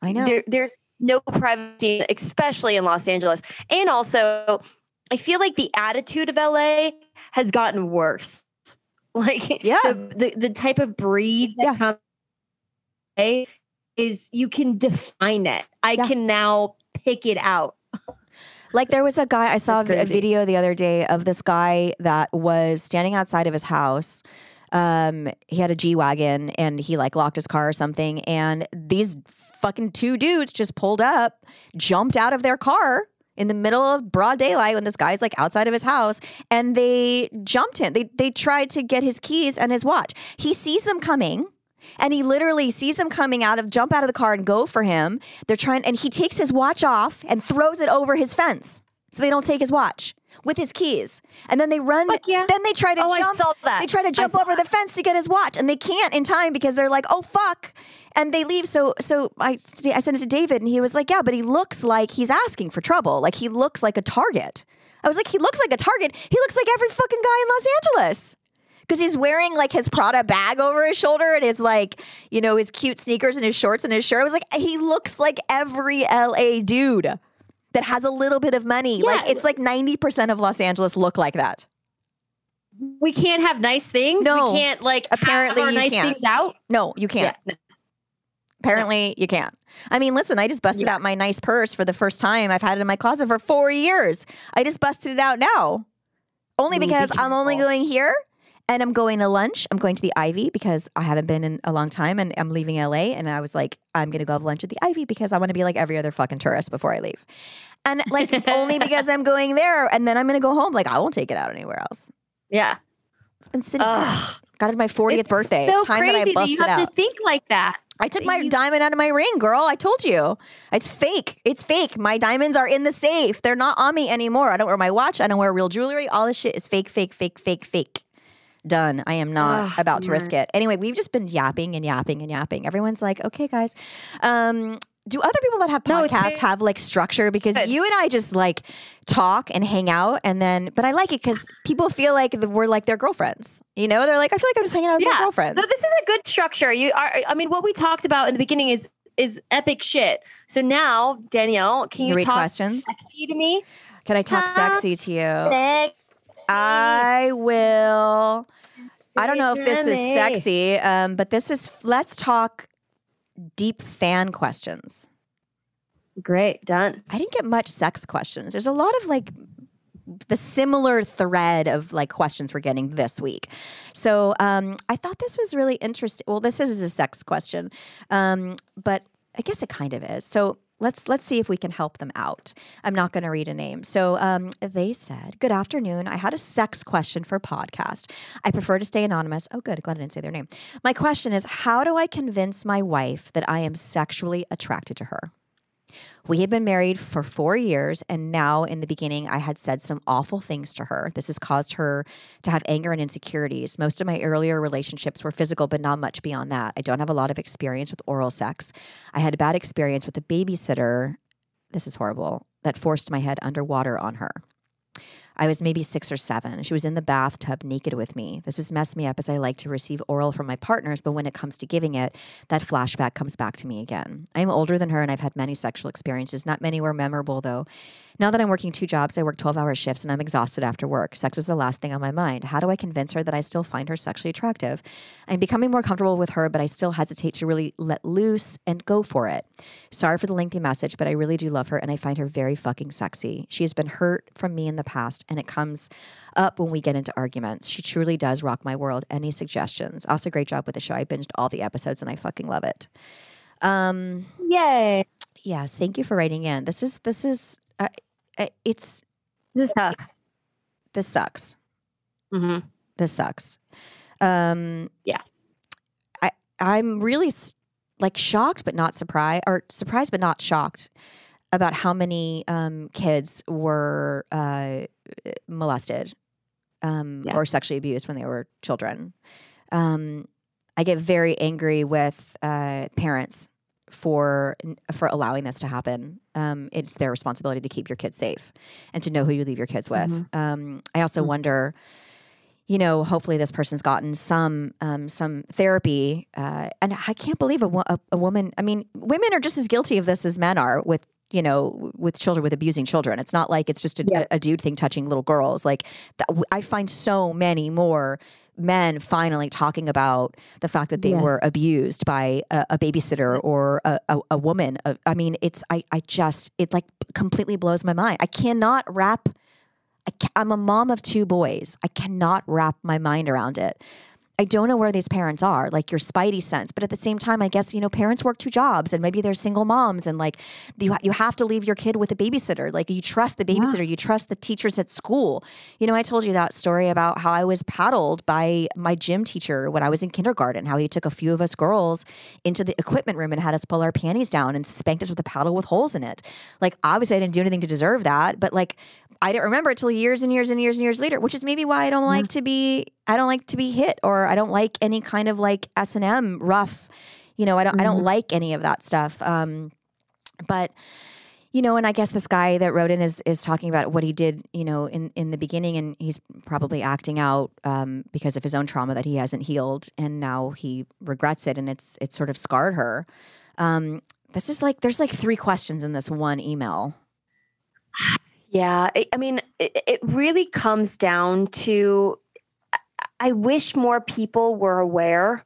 I know. There, there's no privacy, especially in Los Angeles. And also, I feel like the attitude of LA has gotten worse. Like Yeah. the, the, the type of breed that Yeah. comes LA is you can define it. I Yeah. can now pick it out. Like there was a guy I saw a video the other day of this guy that was standing outside of his house. Um, he had a G wagon and he like locked his car or something, and these fucking two dudes just pulled up, jumped out of their car in the middle of broad daylight when this guy's like outside of his house, and they jumped him. They they tried to get his keys and his watch. He sees them coming. And he literally sees them coming out of jump out of the car and go for him. They're trying and he takes his watch off and throws it over his fence. So they don't take his watch with his keys. And then they run Fuck yeah. then they try to Oh, I jump saw that. they try to jump over the fence to get his watch and they can't in time because they're like, "Oh fuck." And they leave. So so I I sent it to David and he was like, "Yeah, but he looks like he's asking for trouble. Like he looks like a target." I was like, "He looks like a target. He looks like every fucking guy in Los Angeles." because he's wearing like his Prada bag over his shoulder and his like, you know, his cute sneakers and his shorts and his shirt. I was like, he looks like every LA dude that has a little bit of money. Like it's like 90% of Los Angeles look like that. We can't have nice things. No. we can't like Apparently you nice can't. things out. No, you can't. Yeah, no. Apparently you can't. I mean, listen, I just busted Yeah. out my nice purse for the first time. I've had it in my closet for four years. I just busted it out now. Only because I'm only going here and I'm going to lunch. I'm going to the Ivy because I haven't been in a long time and I'm leaving LA. And I was like, I'm going to go have lunch at the Ivy because I want to be like every other fucking tourist before I leave. And like only because I'm going there and then I'm going to go home. Like I won't take it out anywhere else. Yeah. It's been sitting. Ugh. Got it my 40th It's birthday. So it's time crazy that I bust you it have out. to think like that. I took my You- diamond out of my ring, girl. I told you. It's fake. It's fake. My diamonds are in the safe. They're not on me anymore. I don't wear my watch. I don't wear real jewelry. All this shit is fake, fake, fake, fake, fake. Done. I am not Ugh, about to risk it. Anyway, we've just been yapping and yapping and yapping. Everyone's like, okay, guys. Um, do other people that have podcasts very have like structure? Because good. you and I just like talk and hang out, and then, but I like it because people feel like we're like their girlfriends. You know, they're like, I feel like I'm just hanging out with my girlfriends. No, this is a good structure. You are. I mean, what we talked about in the beginning is is epic shit. So now, Danielle, can You you, talk questions? sexy to me? Can I talk sexy to you? I will. I don't know if this is sexy, um, but this is. Let's talk deep fan questions. Great, done. I didn't get much sex questions. There's a lot of like the similar thread of like questions we're getting this week. So um, I thought this was really interesting. Well, this is a sex question, um, but I guess it kind of is. So let's let's see if we can help them out. I'm not going to read a name. So um, they said, "Good afternoon. I had a sex question for podcast. I prefer to stay anonymous. Oh, good. Glad I didn't say their name. My question is, how do I convince my wife that I am sexually attracted to her?" We had been married for four years, and now in the beginning, I had said some awful things to her. This has caused her to have anger and insecurities. Most of my earlier relationships were physical, but not much beyond that. I don't have a lot of experience with oral sex. I had a bad experience with a babysitter. This is horrible. That forced my head underwater on her. I was maybe six or seven. She was in the bathtub naked with me. This has messed me up as I like to receive oral from my partners, but when it comes to giving it, that flashback comes back to me again. I'm older than her and I've had many sexual experiences. Not many were memorable though. Now that I'm working two jobs, I work 12 hour shifts and I'm exhausted after work. Sex is the last thing on my mind. How do I convince her that I still find her sexually attractive? I'm becoming more comfortable with her, but I still hesitate to really let loose and go for it. Sorry for the lengthy message, but I really do love her and I find her very fucking sexy. She has been hurt from me in the past and it comes up when we get into arguments. She truly does rock my world. Any suggestions? Also, great job with the show. I binged all the episodes and I fucking love it. Um, Yay. yes, thank you for writing in. This is this is uh, it's This is tough. this sucks. Mm-hmm. This sucks. Um, Yeah. I I'm really like shocked, but not surprised, or surprised but not shocked about how many um, kids were uh, molested um, Yeah. or sexually abused when they were children. Um, I get very angry with uh, parents for for allowing this to happen. Um, it's their responsibility to keep your kids safe and to know who you leave your kids with. Um, I also wonder, you know, hopefully this person's gotten some um, some therapy. Uh, and I can't believe a, wo- a, a woman. I mean, women are just as guilty of this as men are with you know with children with abusing children. It's not like it's just a, Yeah. a dude thing touching little girls. Like th- I find so many more men finally talking about the fact that they were abused by a, a babysitter or a, a, a woman. Uh, I mean, it's I I just it like completely blows my mind. I cannot wrap. I I'm a mom of two boys. I cannot wrap my mind around it. I don't know where these parents are, like your spidey sense. But at the same time, I guess, you know, parents work two jobs and maybe they're single moms and like you, you have to leave your kid with a babysitter. Like you trust the babysitter, you trust the teachers at school. You know, I told you that story about how I was paddled by my gym teacher when I was in kindergarten, how he took a few of us girls into the equipment room and had us pull our panties down and spanked us with a paddle with holes in it. Like, obviously, I didn't do anything to deserve that, but like, I didn't remember it till years and years and years and years later, which is maybe why I don't like to be I don't like to be hit or I don't like any kind of like S and M rough, you know, I don't I don't like any of that stuff. Um but you know, and I guess this guy that wrote in is is talking about what he did, you know, in in the beginning, and he's probably acting out um, because of his own trauma that he hasn't healed, and now he regrets it, and it's it's sort of scarred her. Um, this is like there's like three questions in this one email. Yeah, I, I mean, it, it really comes down to. I- I wish more people were aware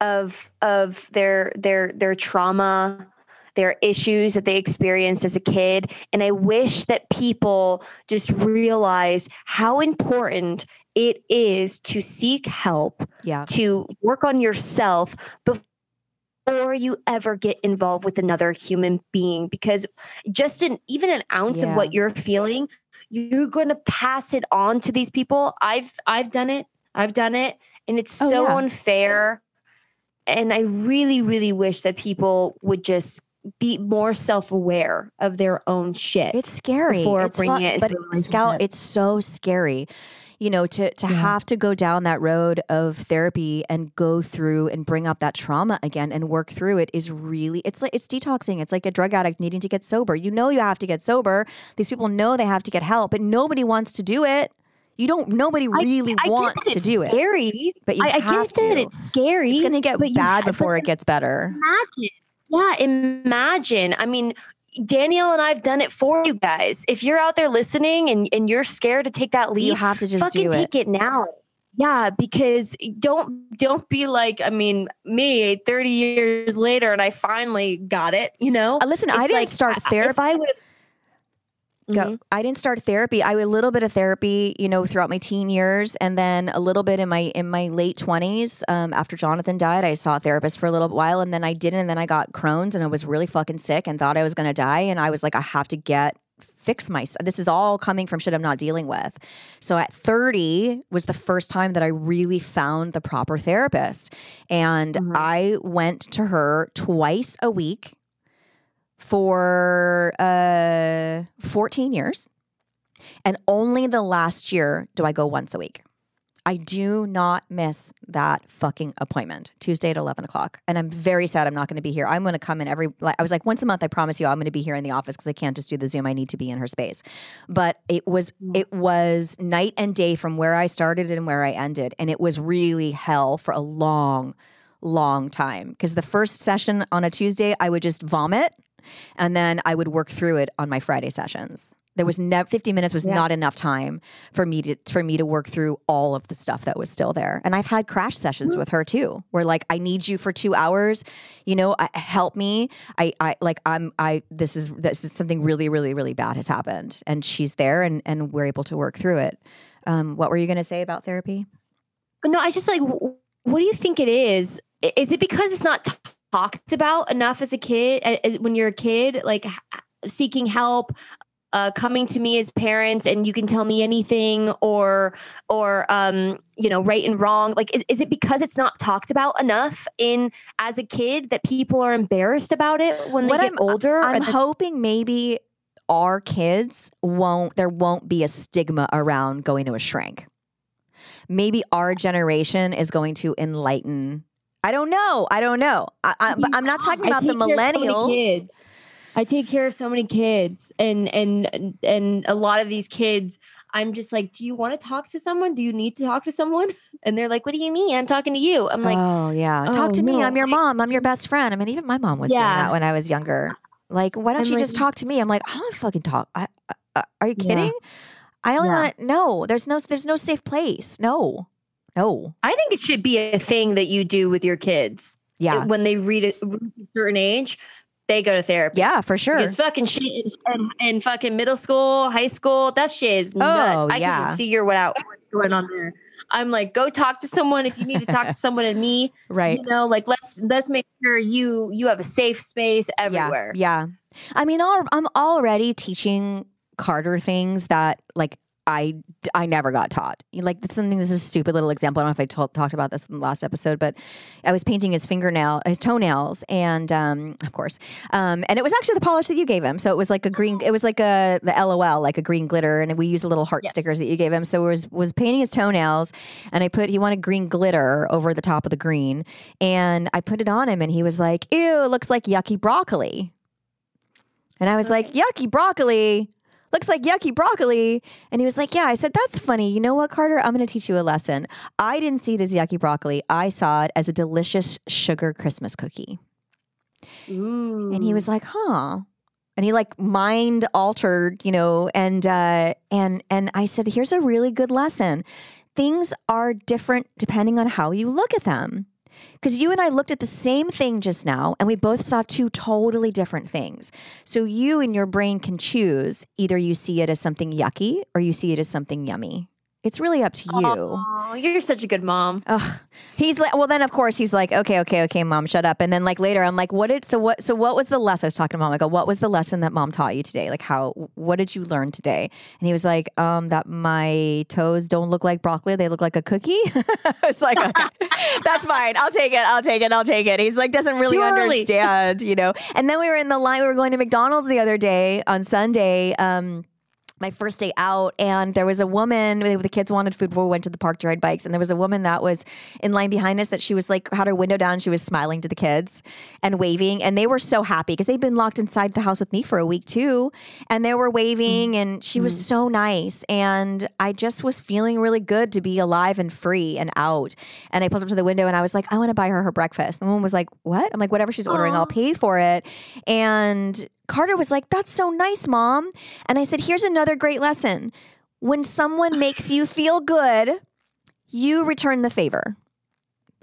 of of their their their trauma, their issues that they experienced as a kid, and I wish that people just realize how important it is to seek help Yeah, to work on yourself before you ever get involved with another human being because just an even an ounce Yeah. of what you're feeling you're going to pass it on to these people i've i've done it i've done it and it's Oh, so yeah. unfair and i really really wish that people would just be more self-aware of their own shit It's scary. before it's bringing it but Scout, it's so scary. You know, to to Yeah. have to go down that road of therapy and go through and bring up that trauma again and work through it is really it's like it's detoxing. It's like a drug addict needing to get sober. You know you have to get sober. These people know they have to get help, but nobody wants to do it. You don't nobody really I get wants to do it. scary But you I, I have get that it's scary It's gonna get but you bad before it gets better. imagine. Yeah, imagine. I mean, Danielle and I've done it for you guys. If you're out there listening and, and you're scared to take that leap, You have to just fucking it. take it now. Yeah, because don't don't be like, I mean, me 30 years later and I finally got it, you know? Uh, listen, I didn't like, start I- therapy. If I would Go. I didn't start therapy. I a little bit of therapy, you know, throughout my teen years, and then a little bit in my in my late twenties. Um, after Jonathan died, I saw a therapist for a little while, and then I didn't. And then I got Crohn's, and I was really fucking sick, and thought I was gonna die. And I was like, I have to get fix myself. This is all coming from shit I'm not dealing with. So at 30 was the first time that I really found the proper therapist, and I went to her twice a week for uh 14 years. And only the last year do I go once a week. I do not miss that fucking appointment Tuesday at 11 o'clock. And I'm very sad I'm not going to be here. I'm going to come in every, like, I was like, once a month, I promise you, I'm going to be here in the office because I can't just do the Zoom. I need to be in her space. But it was, it was night and day from where I started and where I ended. And it was really hell for a long, long time. Because the first session on a Tuesday, I would just vomit and then I would work through it on my Friday sessions. There was never 50 minutes was not enough time for me to for me to work through all of the stuff that was still there. And I've had crash sessions with her too, where like I need you for two hours, you know, I, help me. I I like I'm I this is this is something really really really bad has happened, and she's there, and and we're able to work through it. Um, what were you going to say about therapy? No, I just like, wh- what do you think it is? Is it because it's not talked about enough as a kid? As, when you're a kid, like seeking help, uh, coming to me as parents, and you can tell me anything, or or um, you know, right and wrong. Like, is, is it because it's not talked about enough in as a kid that people are embarrassed about it when they What get I'm- older? I'm that- hoping maybe our kids won't there won't be a stigma around going to a shrink. Maybe our generation is going to enlighten. I don't know. I don't know. I, I'm not talking about the of so millennials. kids. I take care of so many kids, and and and a lot of these kids. I'm just like, do you want to talk to someone? Do you need to talk to someone? And they're like, what do you mean? I'm talking to you. I'm like, oh yeah, oh, talk to me. no, I'm your mom. I'm your best friend. I mean, even my mom was doing Yeah. that when I was younger. Like, why don't I'm you like- just talk to me? I'm like, I don't fucking talk. I, I, are you Yeah. kidding? I only Yeah. want to. No, there's no. There's no safe place. No, no. I think it should be a thing that you do with your kids. Yeah, When they read a, a certain age, they go to therapy. yeah, for sure. Because fucking shit in, in, in fucking middle school, high school, that shit is oh, nuts. Oh, I yeah. can figure what out what's going on there. I'm like, go talk to someone if you need to talk to someone and me. Right. You know, like let's let's make sure you you have a safe space everywhere. Yeah. yeah. I mean, al- I'm already teaching Carter things that like I I never got taught. Like this is something. This is a stupid little example. I don't know if I told, talked about this in the last episode, but I was painting his fingernail, his toenails, and um, of course, um, and it was actually the polish that you gave him. So it was like a green. It was like a the LOL, like a green glitter, and we used the little heart stickers that you gave him. So it was was painting his toenails, and I put he wanted green glitter over the top of the green, and I put it on him, and he was like, "Ew, it looks like yucky broccoli." And I was like, yucky broccoli. Looks like yucky broccoli. And he was like, Yeah. I said, That's funny. You know what, Carter? I'm going to teach you a lesson. I didn't see it as yucky broccoli. I saw it as a delicious sugar Christmas cookie. Ooh. And he was like, Huh. And he like mind altered, you know, and uh and and I said, here's a really good lesson. Things are different depending on how you look at them. Because you and I looked at the same thing just now, and we both saw two totally different things. So you and your brain can choose either you see it as something yucky or you see it as something yummy. It's really up to you. Oh, you're such a good mom. Ugh. He's like, well, then of course he's like, okay, okay, okay, mom, shut up. And then like later, I'm like, what did so what so what was the lesson I was talking to mom? I go, what was the lesson that mom taught you today? Like how what did you learn today? And he was like, um, that my toes don't look like broccoli, they look like a cookie. it's like, okay, that's fine. I'll take it. I'll take it. I'll take it. He's like, doesn't really understand, you know. And then we were in the line. We were going to McDonald's the other day on Sunday. Um, my first day out and there was a woman the kids wanted food before we went to the park to ride bikes and there was a woman that was in line behind us that she was like had her window down she was smiling to the kids and waving and they were so happy because they'd been locked inside the house with me for a week too and they were waving mm. and she was mm. so nice and i just was feeling really good to be alive and free and out and i pulled up to the window and i was like i want to buy her her breakfast and the woman was like what? I'm like whatever she's ordering i'll pay for it and Carter was like, That's so nice, mom. And I said, Here's another great lesson. When someone makes you feel good, you return the favor.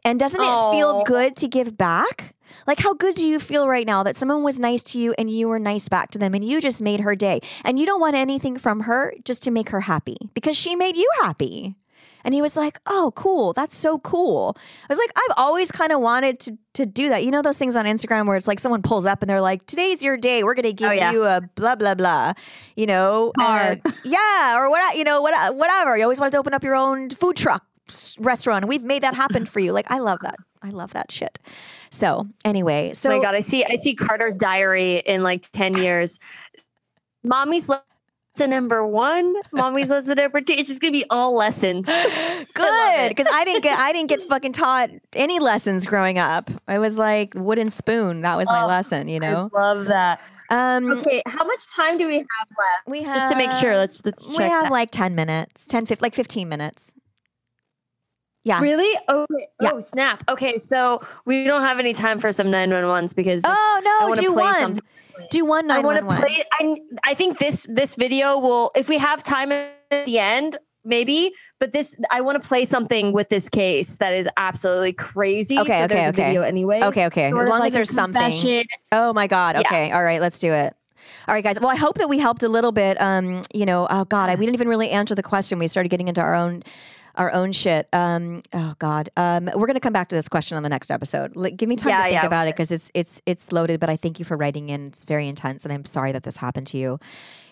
And doesn't it feel good to give back? Like, how good do you feel right now that someone was nice to you and you were nice back to them and you just made her day? And you don't want anything from her just to make her happy because she made you happy. And he was like, "Oh, cool. That's so cool." I was like, "I've always kind of wanted to to do that. You know those things on Instagram where it's like someone pulls up and they're like, "Today's your day. We're going to oh, give Oh, yeah. you a blah blah blah." You know, yeah, or what you know, what whatever. You always wanted to open up your own food truck restaurant. We've made that happen for you. Like I love that. I love that shit. So, anyway, so oh my god, I see I see Carter's diary in like 10 years. Mommy's lesson number one, mommy's lesson number two. It's just gonna be all lessons. good because I didn't get I didn't get fucking taught any lessons growing up. I was like wooden spoon. That was my Oh, lesson, you know. I love that. Um, Okay, how much time do we have left? we have Just to make sure, let's let's check we have that. like ten minutes, 10, 15, like fifteen minutes. Yeah. Really? Okay. Yeah. Oh, snap. Okay, so we don't have any time for some 911s because this- Oh I no! wanna Do play one. something. Do one I want to play. I I think this this video will, if we have time at the end, maybe. But this, I want to play something with this case that is absolutely crazy. Okay, so okay, okay. video anyway. Okay, okay. Sort As long like as there's something. Oh my God. Yeah. Okay. All right. Let's do it. All right, guys. Well, I hope that we helped a little bit. Um, you know, oh God, I, we didn't even really answer the question. We started getting into our own our own shit. Um, oh God. Um, we're gonna come back to this question on the next episode. Like, give me time Yeah, to think yeah. about it because it's it's it's loaded. But I thank you for writing in. It's very intense, and I'm sorry that this happened to you.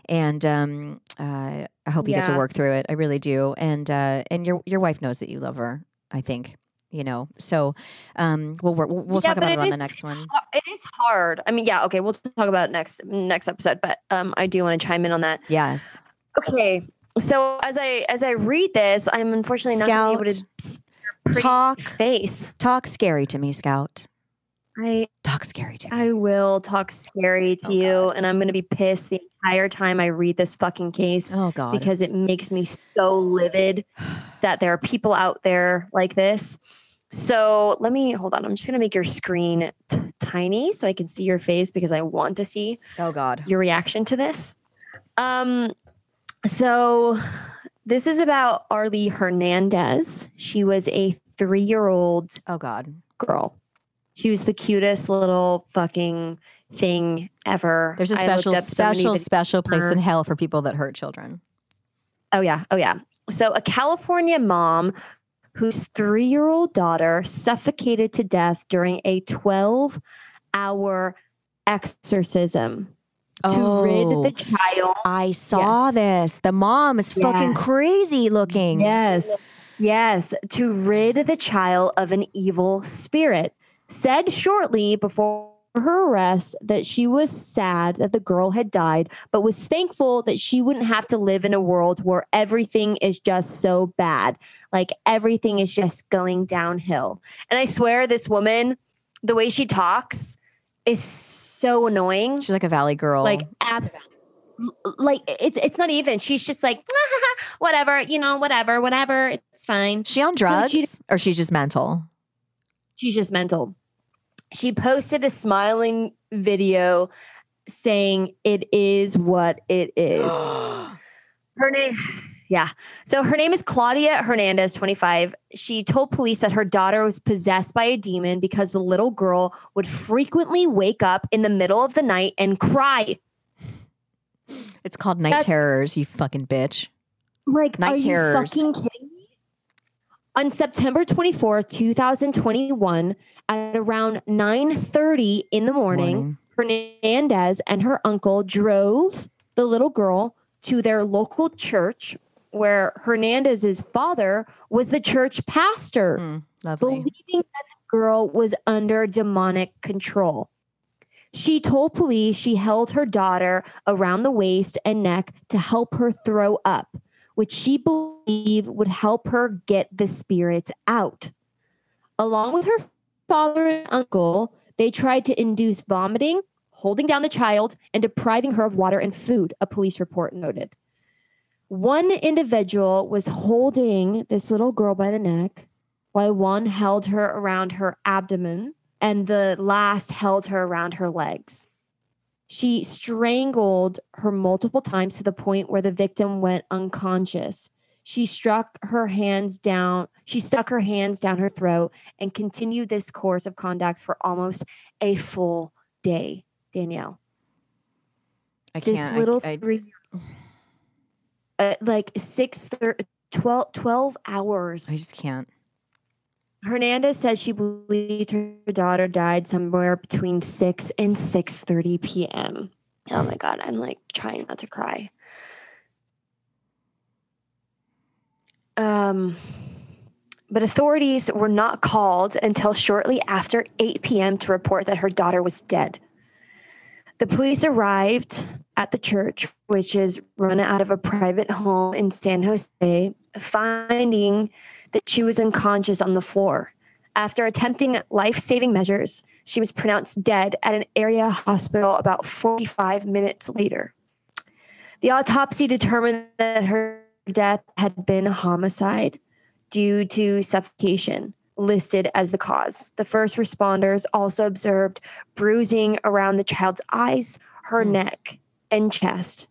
And um, uh, I hope you get to work through it. I really do. And uh, and your your wife knows that you love her. I think you know. So um, we'll we'll, we'll Yeah, talk about it on the next one. It is hard. I mean, yeah. Okay, we'll talk about next next episode. But um, I do want to chime in on that. Yes. Okay. So as I as I read this, I'm unfortunately not able to see your pretty Talk face. talk scary to me, Scout. I Talk scary to me. I will talk scary to Oh, you, God. and I'm gonna be pissed the entire time I read this fucking case oh God. because it makes me so livid that there are people out there like this. So let me hold on. I'm just gonna make your screen t- tiny so I can see your face because I want to see oh God. your reaction to this. Um, so this is about Arlie Hernandez. She was a three-year-old Oh God. girl. She was the cutest little fucking thing ever. There's a looked special, so special, special place in hell for people that hurt children. Oh yeah, oh yeah. So a California mom whose three-year-old daughter suffocated to death during a 12-hour exorcism to rid Oh. the child I saw Yes. this. The mom is fucking crazy looking. Yes. Yes. To rid the child of an evil spirit. Said shortly before her arrest that she was sad that the girl had died, but was thankful that she wouldn't have to live in a world where everything is just so bad. Like everything is just going downhill. And I swear, this woman, the way she talks is so annoying She's like a valley girl. like abs like it's it's not even she's just like ah, whatever you know whatever whatever it's fine she on so drugs she- or she's just mental? she's just mental she posted a smiling video saying it is what it is her name yeah so her name is claudia hernandez 25 she told police that her daughter was possessed by a demon because the little girl would frequently wake up in the middle of the night and cry It's called night That's- terrors. You fucking bitch. Like, Night are terrors. you fucking kidding me? On September 24th, 2021, at around 9:30 in the morning, Hernandez and her uncle drove the little girl to their local church where Hernandez's father was the church pastor Mm, believing that the girl was under demonic control. She told police she held her daughter around the waist and neck to help her throw up, which she believed would help her get the spirits out. Along with her father and uncle, they tried to induce vomiting, holding down the child, and depriving her of water and food, a police report noted. One individual was holding this little girl by the neck while one held her around her abdomen and the last held her around her legs. She strangled her multiple times to the point where the victim went unconscious. She struck her hands down. She stuck her hands down her throat and continued this course of conduct for almost a full day. Danielle, I this can't. I- little I, three, uh, like six, thir- 12, 12 hours. I just can't. Hernandez says she believed her daughter died somewhere between 6 and 6:30 p.m. Oh my god, I'm like trying not to cry. Um but authorities were not called until shortly after 8 p.m. to report that her daughter was dead. The police arrived at the church, which is run out of a private home in San Jose, finding that she was unconscious on the floor. After attempting life saving measures, she was pronounced dead at an area hospital about 45 minutes later. The autopsy determined that her death had been homicide due to suffocation, listed as the cause. The first responders also observed bruising around the child's eyes, her neck, and chest.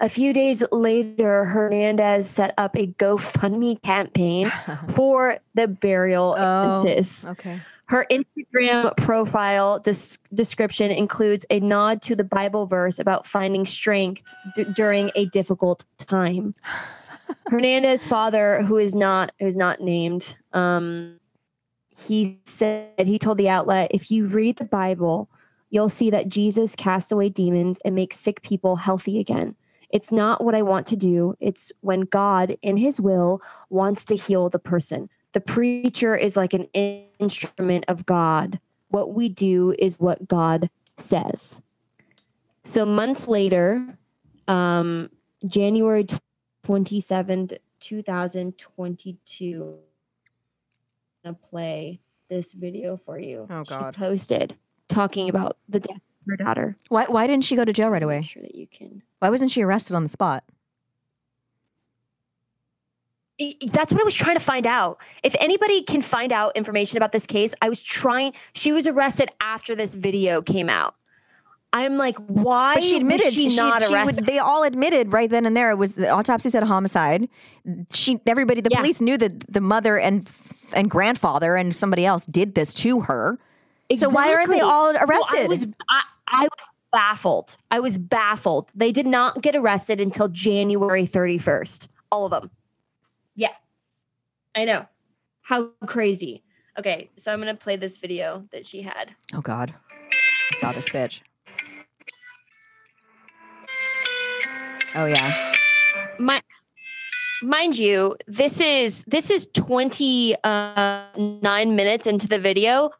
A few days later, Hernandez set up a GoFundMe campaign for the burial Oh. expenses. Okay. Her Instagram profile des- description includes a nod to the Bible verse about finding strength d- during a difficult time. Hernandez's father, who is not who is not named, um, he said he told the outlet, "If you read the Bible, you'll see that Jesus cast away demons and makes sick people healthy again. It's not what I want to do. It's when God, in His will, wants to heal the person. The preacher is like an instrument of God. What we do is what God says. So months later, um, January 27th, 2022, I'm gonna play this video for you. Oh, God. She posted talking about the death of her daughter. Why? Why didn't she go to jail right away? sure that you can. Why wasn't she arrested on the spot? That's what I was trying to find out. If anybody can find out information about this case, I was trying. She was arrested after this video came out. I'm like, why But she admitted was she, not she would- arrested? they all admitted right then and there. It was the autopsy said homicide. She, everybody, the Yeah. police knew that the mother and and grandfather and somebody else did this to her. So why aren't they Exactly. all Well, I arrested? was I, I was baffled. I was baffled. They did not get arrested until January 31st. All of them. Yeah. I know. How crazy. Okay, so I'm gonna play this video that she had. oh God, I saw this bitch. Oh yeah, My mind you, this is this is 29 uh, minutes into the video.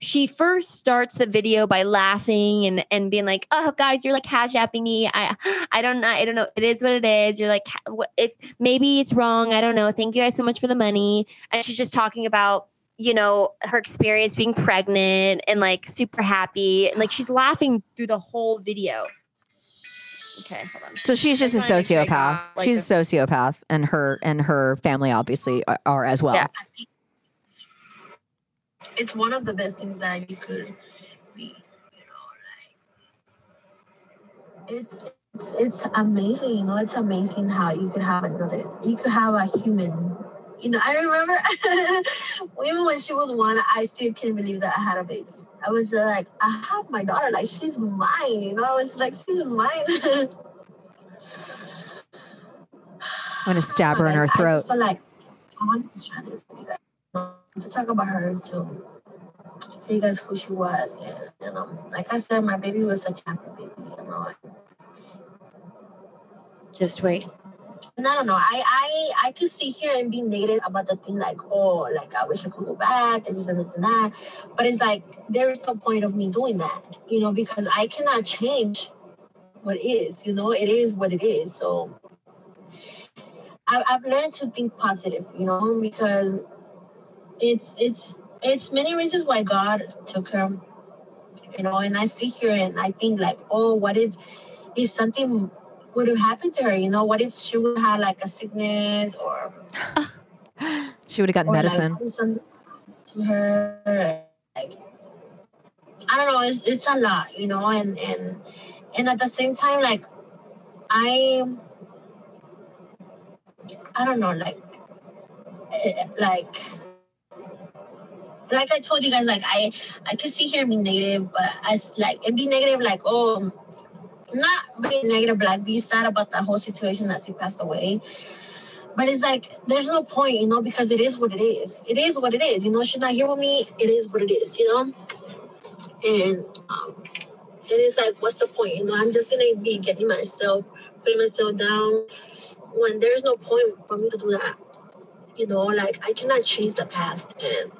She first starts the video by laughing and, and being like, "Oh, guys, you're like cash apping me. I I don't know. I don't know. It is what it is. You're like, if maybe it's wrong. I don't know. Thank you guys so much for the money." And she's just talking about you know her experience being pregnant and like super happy and like she's laughing through the whole video. Okay, hold on. so she's just a I'm trying to make sure I sociopath. got, like, she's a sociopath, and her and her family obviously are, are as well. Yeah. it's one of the best things that you could be you know like it's it's, it's amazing you know it's amazing how you could have another you could have a human you know i remember even when she was one i still can't believe that i had a baby i was just like i have my daughter like she's mine you know i was like she's mine I'm gonna stab her in her I throat. just feel like I wanted to share this with you guys. To talk about her, to tell you guys who she was. And, you know, like I said, my baby was such a happy baby, you know. Just wait. I don't know. I I I could sit here and be negative about the thing, like, oh, like I wish I could go back and this and this and that. But it's like there is no point of me doing that, you know, because I cannot change what is. You know, it is what it is. So I've, I've learned to think positive, you know, because it's it's it's many reasons why God took her, you know. And I sit here and I think like, oh, what if if something would have happened to her? You know, what if she would have like a sickness or She would have gotten medicine. like to her? Like, I don't know. It's it's a lot, you know, and and and at the same time, like I I don't know, like, eh, like, like I told you guys, like I, I can see here and be negative, but as like and be negative, like oh, not being negative, but like be sad about that whole situation that she passed away. But it's like there's no point, you know, because it is what it is. It is what it is, you know. She's not here with me. It is what it is, you know. And um, and it's like, what's the point? You know, I'm just gonna be getting myself, putting myself down when there's no point for me to do that. You know, like I cannot change the past, and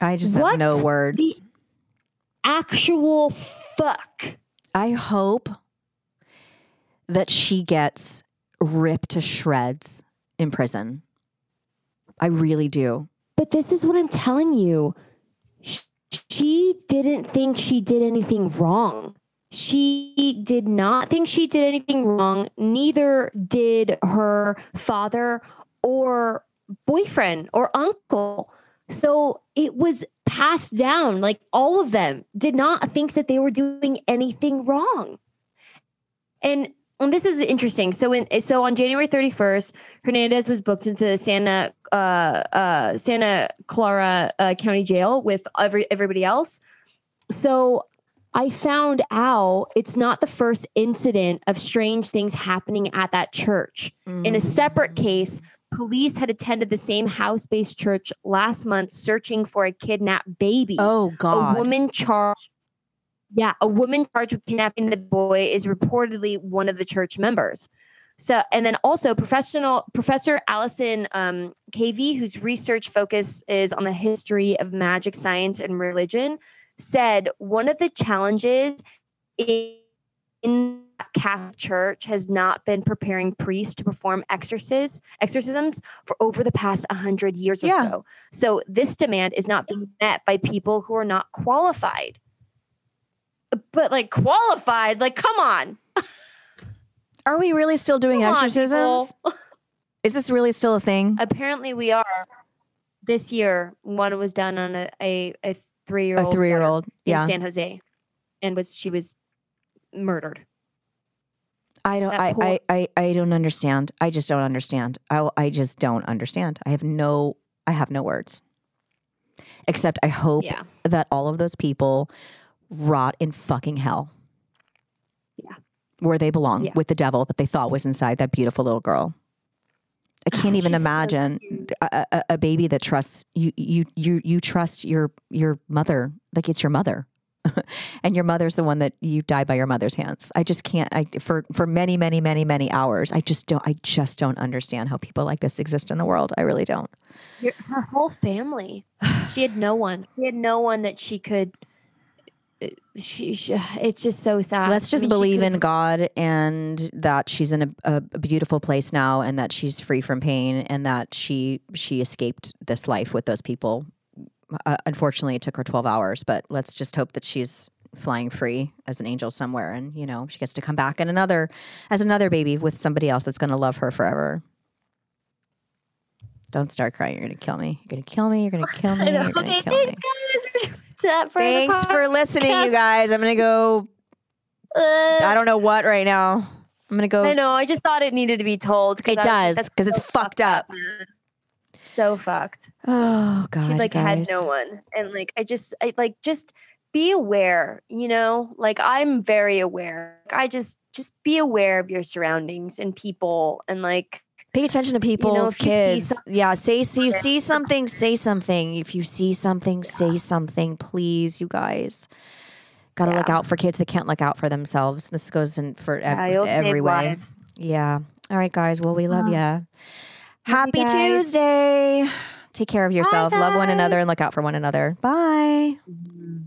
I just have no words. the actual fuck? I hope that she gets ripped to shreds in prison. I really do. But this is what I'm telling you. She didn't think she did anything wrong. She did not think she did anything wrong. Neither did her father or boyfriend or uncle. So it was passed down. Like all of them did not think that they were doing anything wrong. And and this is interesting. So in so on January 31st, Hernandez was booked into the Santa uh, uh, Santa Clara uh, County Jail with every everybody else. So I found out it's not the first incident of strange things happening at that church. In a separate case, police had attended the same house-based church last month searching for a kidnapped baby. Oh God. A woman charged. Yeah, a woman charged with kidnapping the boy is reportedly one of the church members. So, and then also professional Professor Allison um, Kavey, whose research focus is on the history of magic, science, and religion, said one of the challenges in, in Catholic Church has not been preparing priests to perform exorcisms exorcisms for over the past hundred years or Yeah. so. So this demand is not being met by people who are not qualified. But like qualified, like come on, Are we really still doing Come exorcisms? people. Is this really still a thing? Apparently, we are. This year, one was done on a a, a three year old A three-year-old, in yeah. San Jose, and was she was murdered. I don't. I, I, I, I don't understand. I just don't understand. I, I just don't understand. I have no. I have no words. Except I hope Yeah. that all of those people rot in fucking hell. Yeah. Where they belong Yeah. with the devil that they thought was inside that beautiful little girl. I can't even she's so imagine a, a, a baby that trusts you. You you you trust your your mother like it's your mother, and your mother's the one that you die by your mother's hands. I just can't. I for for many many many many hours. I just don't. I just don't understand how people like this exist in the world. I really don't. Your, her whole family. She had no one. She had no one that she could. uh, She, she it's just so sad. Let's I just mean, believe in God and that she's in a, a beautiful place now, and that she's free from pain, and that she she escaped this life with those people. Uh, unfortunately, it took her twelve hours, but let's just hope that she's flying free as an angel somewhere, and you know she gets to come back and another as another baby with somebody else that's going to love her forever. Don't start crying. You're going to kill me. You're going to kill me. You're going to kill me. You're going to Okay, kill me. thanks, guys. for Thanks for listening, you guys. I'm going to go. I don't know what right now. I'm going to go. I know. I just thought it needed to be told It I was like, does, that's 'cause it's fucked up. man. So fucked. Oh God, she like guys. had no one and like i just i like just be aware you know like i'm very aware i just just be aware of your surroundings and people and like Pay attention to people's you see kids. yeah, say see you see something, say something. If you see something, say something, please, you guys. Got to look out for kids that can't look out for themselves. This goes in for ev- yeah, every way. Yeah. All right, guys. Well, we love mm-hmm. Oh. you. Happy. Tuesday. Take care of yourself. Love one another and look out for one another. Bye. Bye.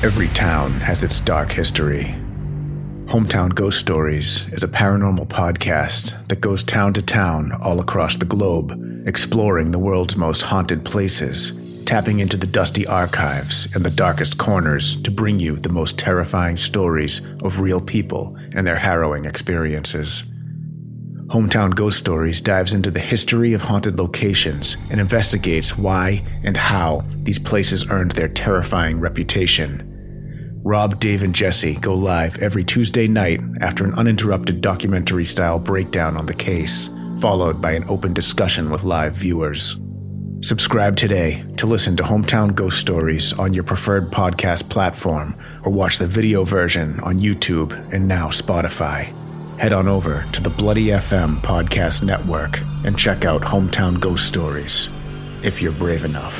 Every town has its dark history. Hometown Ghost Stories is a paranormal podcast that goes town to town all across the globe, exploring the world's most haunted places, tapping into the dusty archives and the darkest corners to bring you the most terrifying stories of real people and their harrowing experiences. Hometown Ghost Stories dives into the history of haunted locations and investigates why and how these places earned their terrifying reputation. Rob, Dave, and Jesse go live every Tuesday night after an uninterrupted documentary style breakdown on the case, followed by an open discussion with live viewers. Subscribe today to listen to Hometown Ghost Stories on your preferred podcast platform or watch the video version on YouTube and now Spotify. Head on over to the Bloody FM podcast network and check out Hometown Ghost Stories if you're brave enough.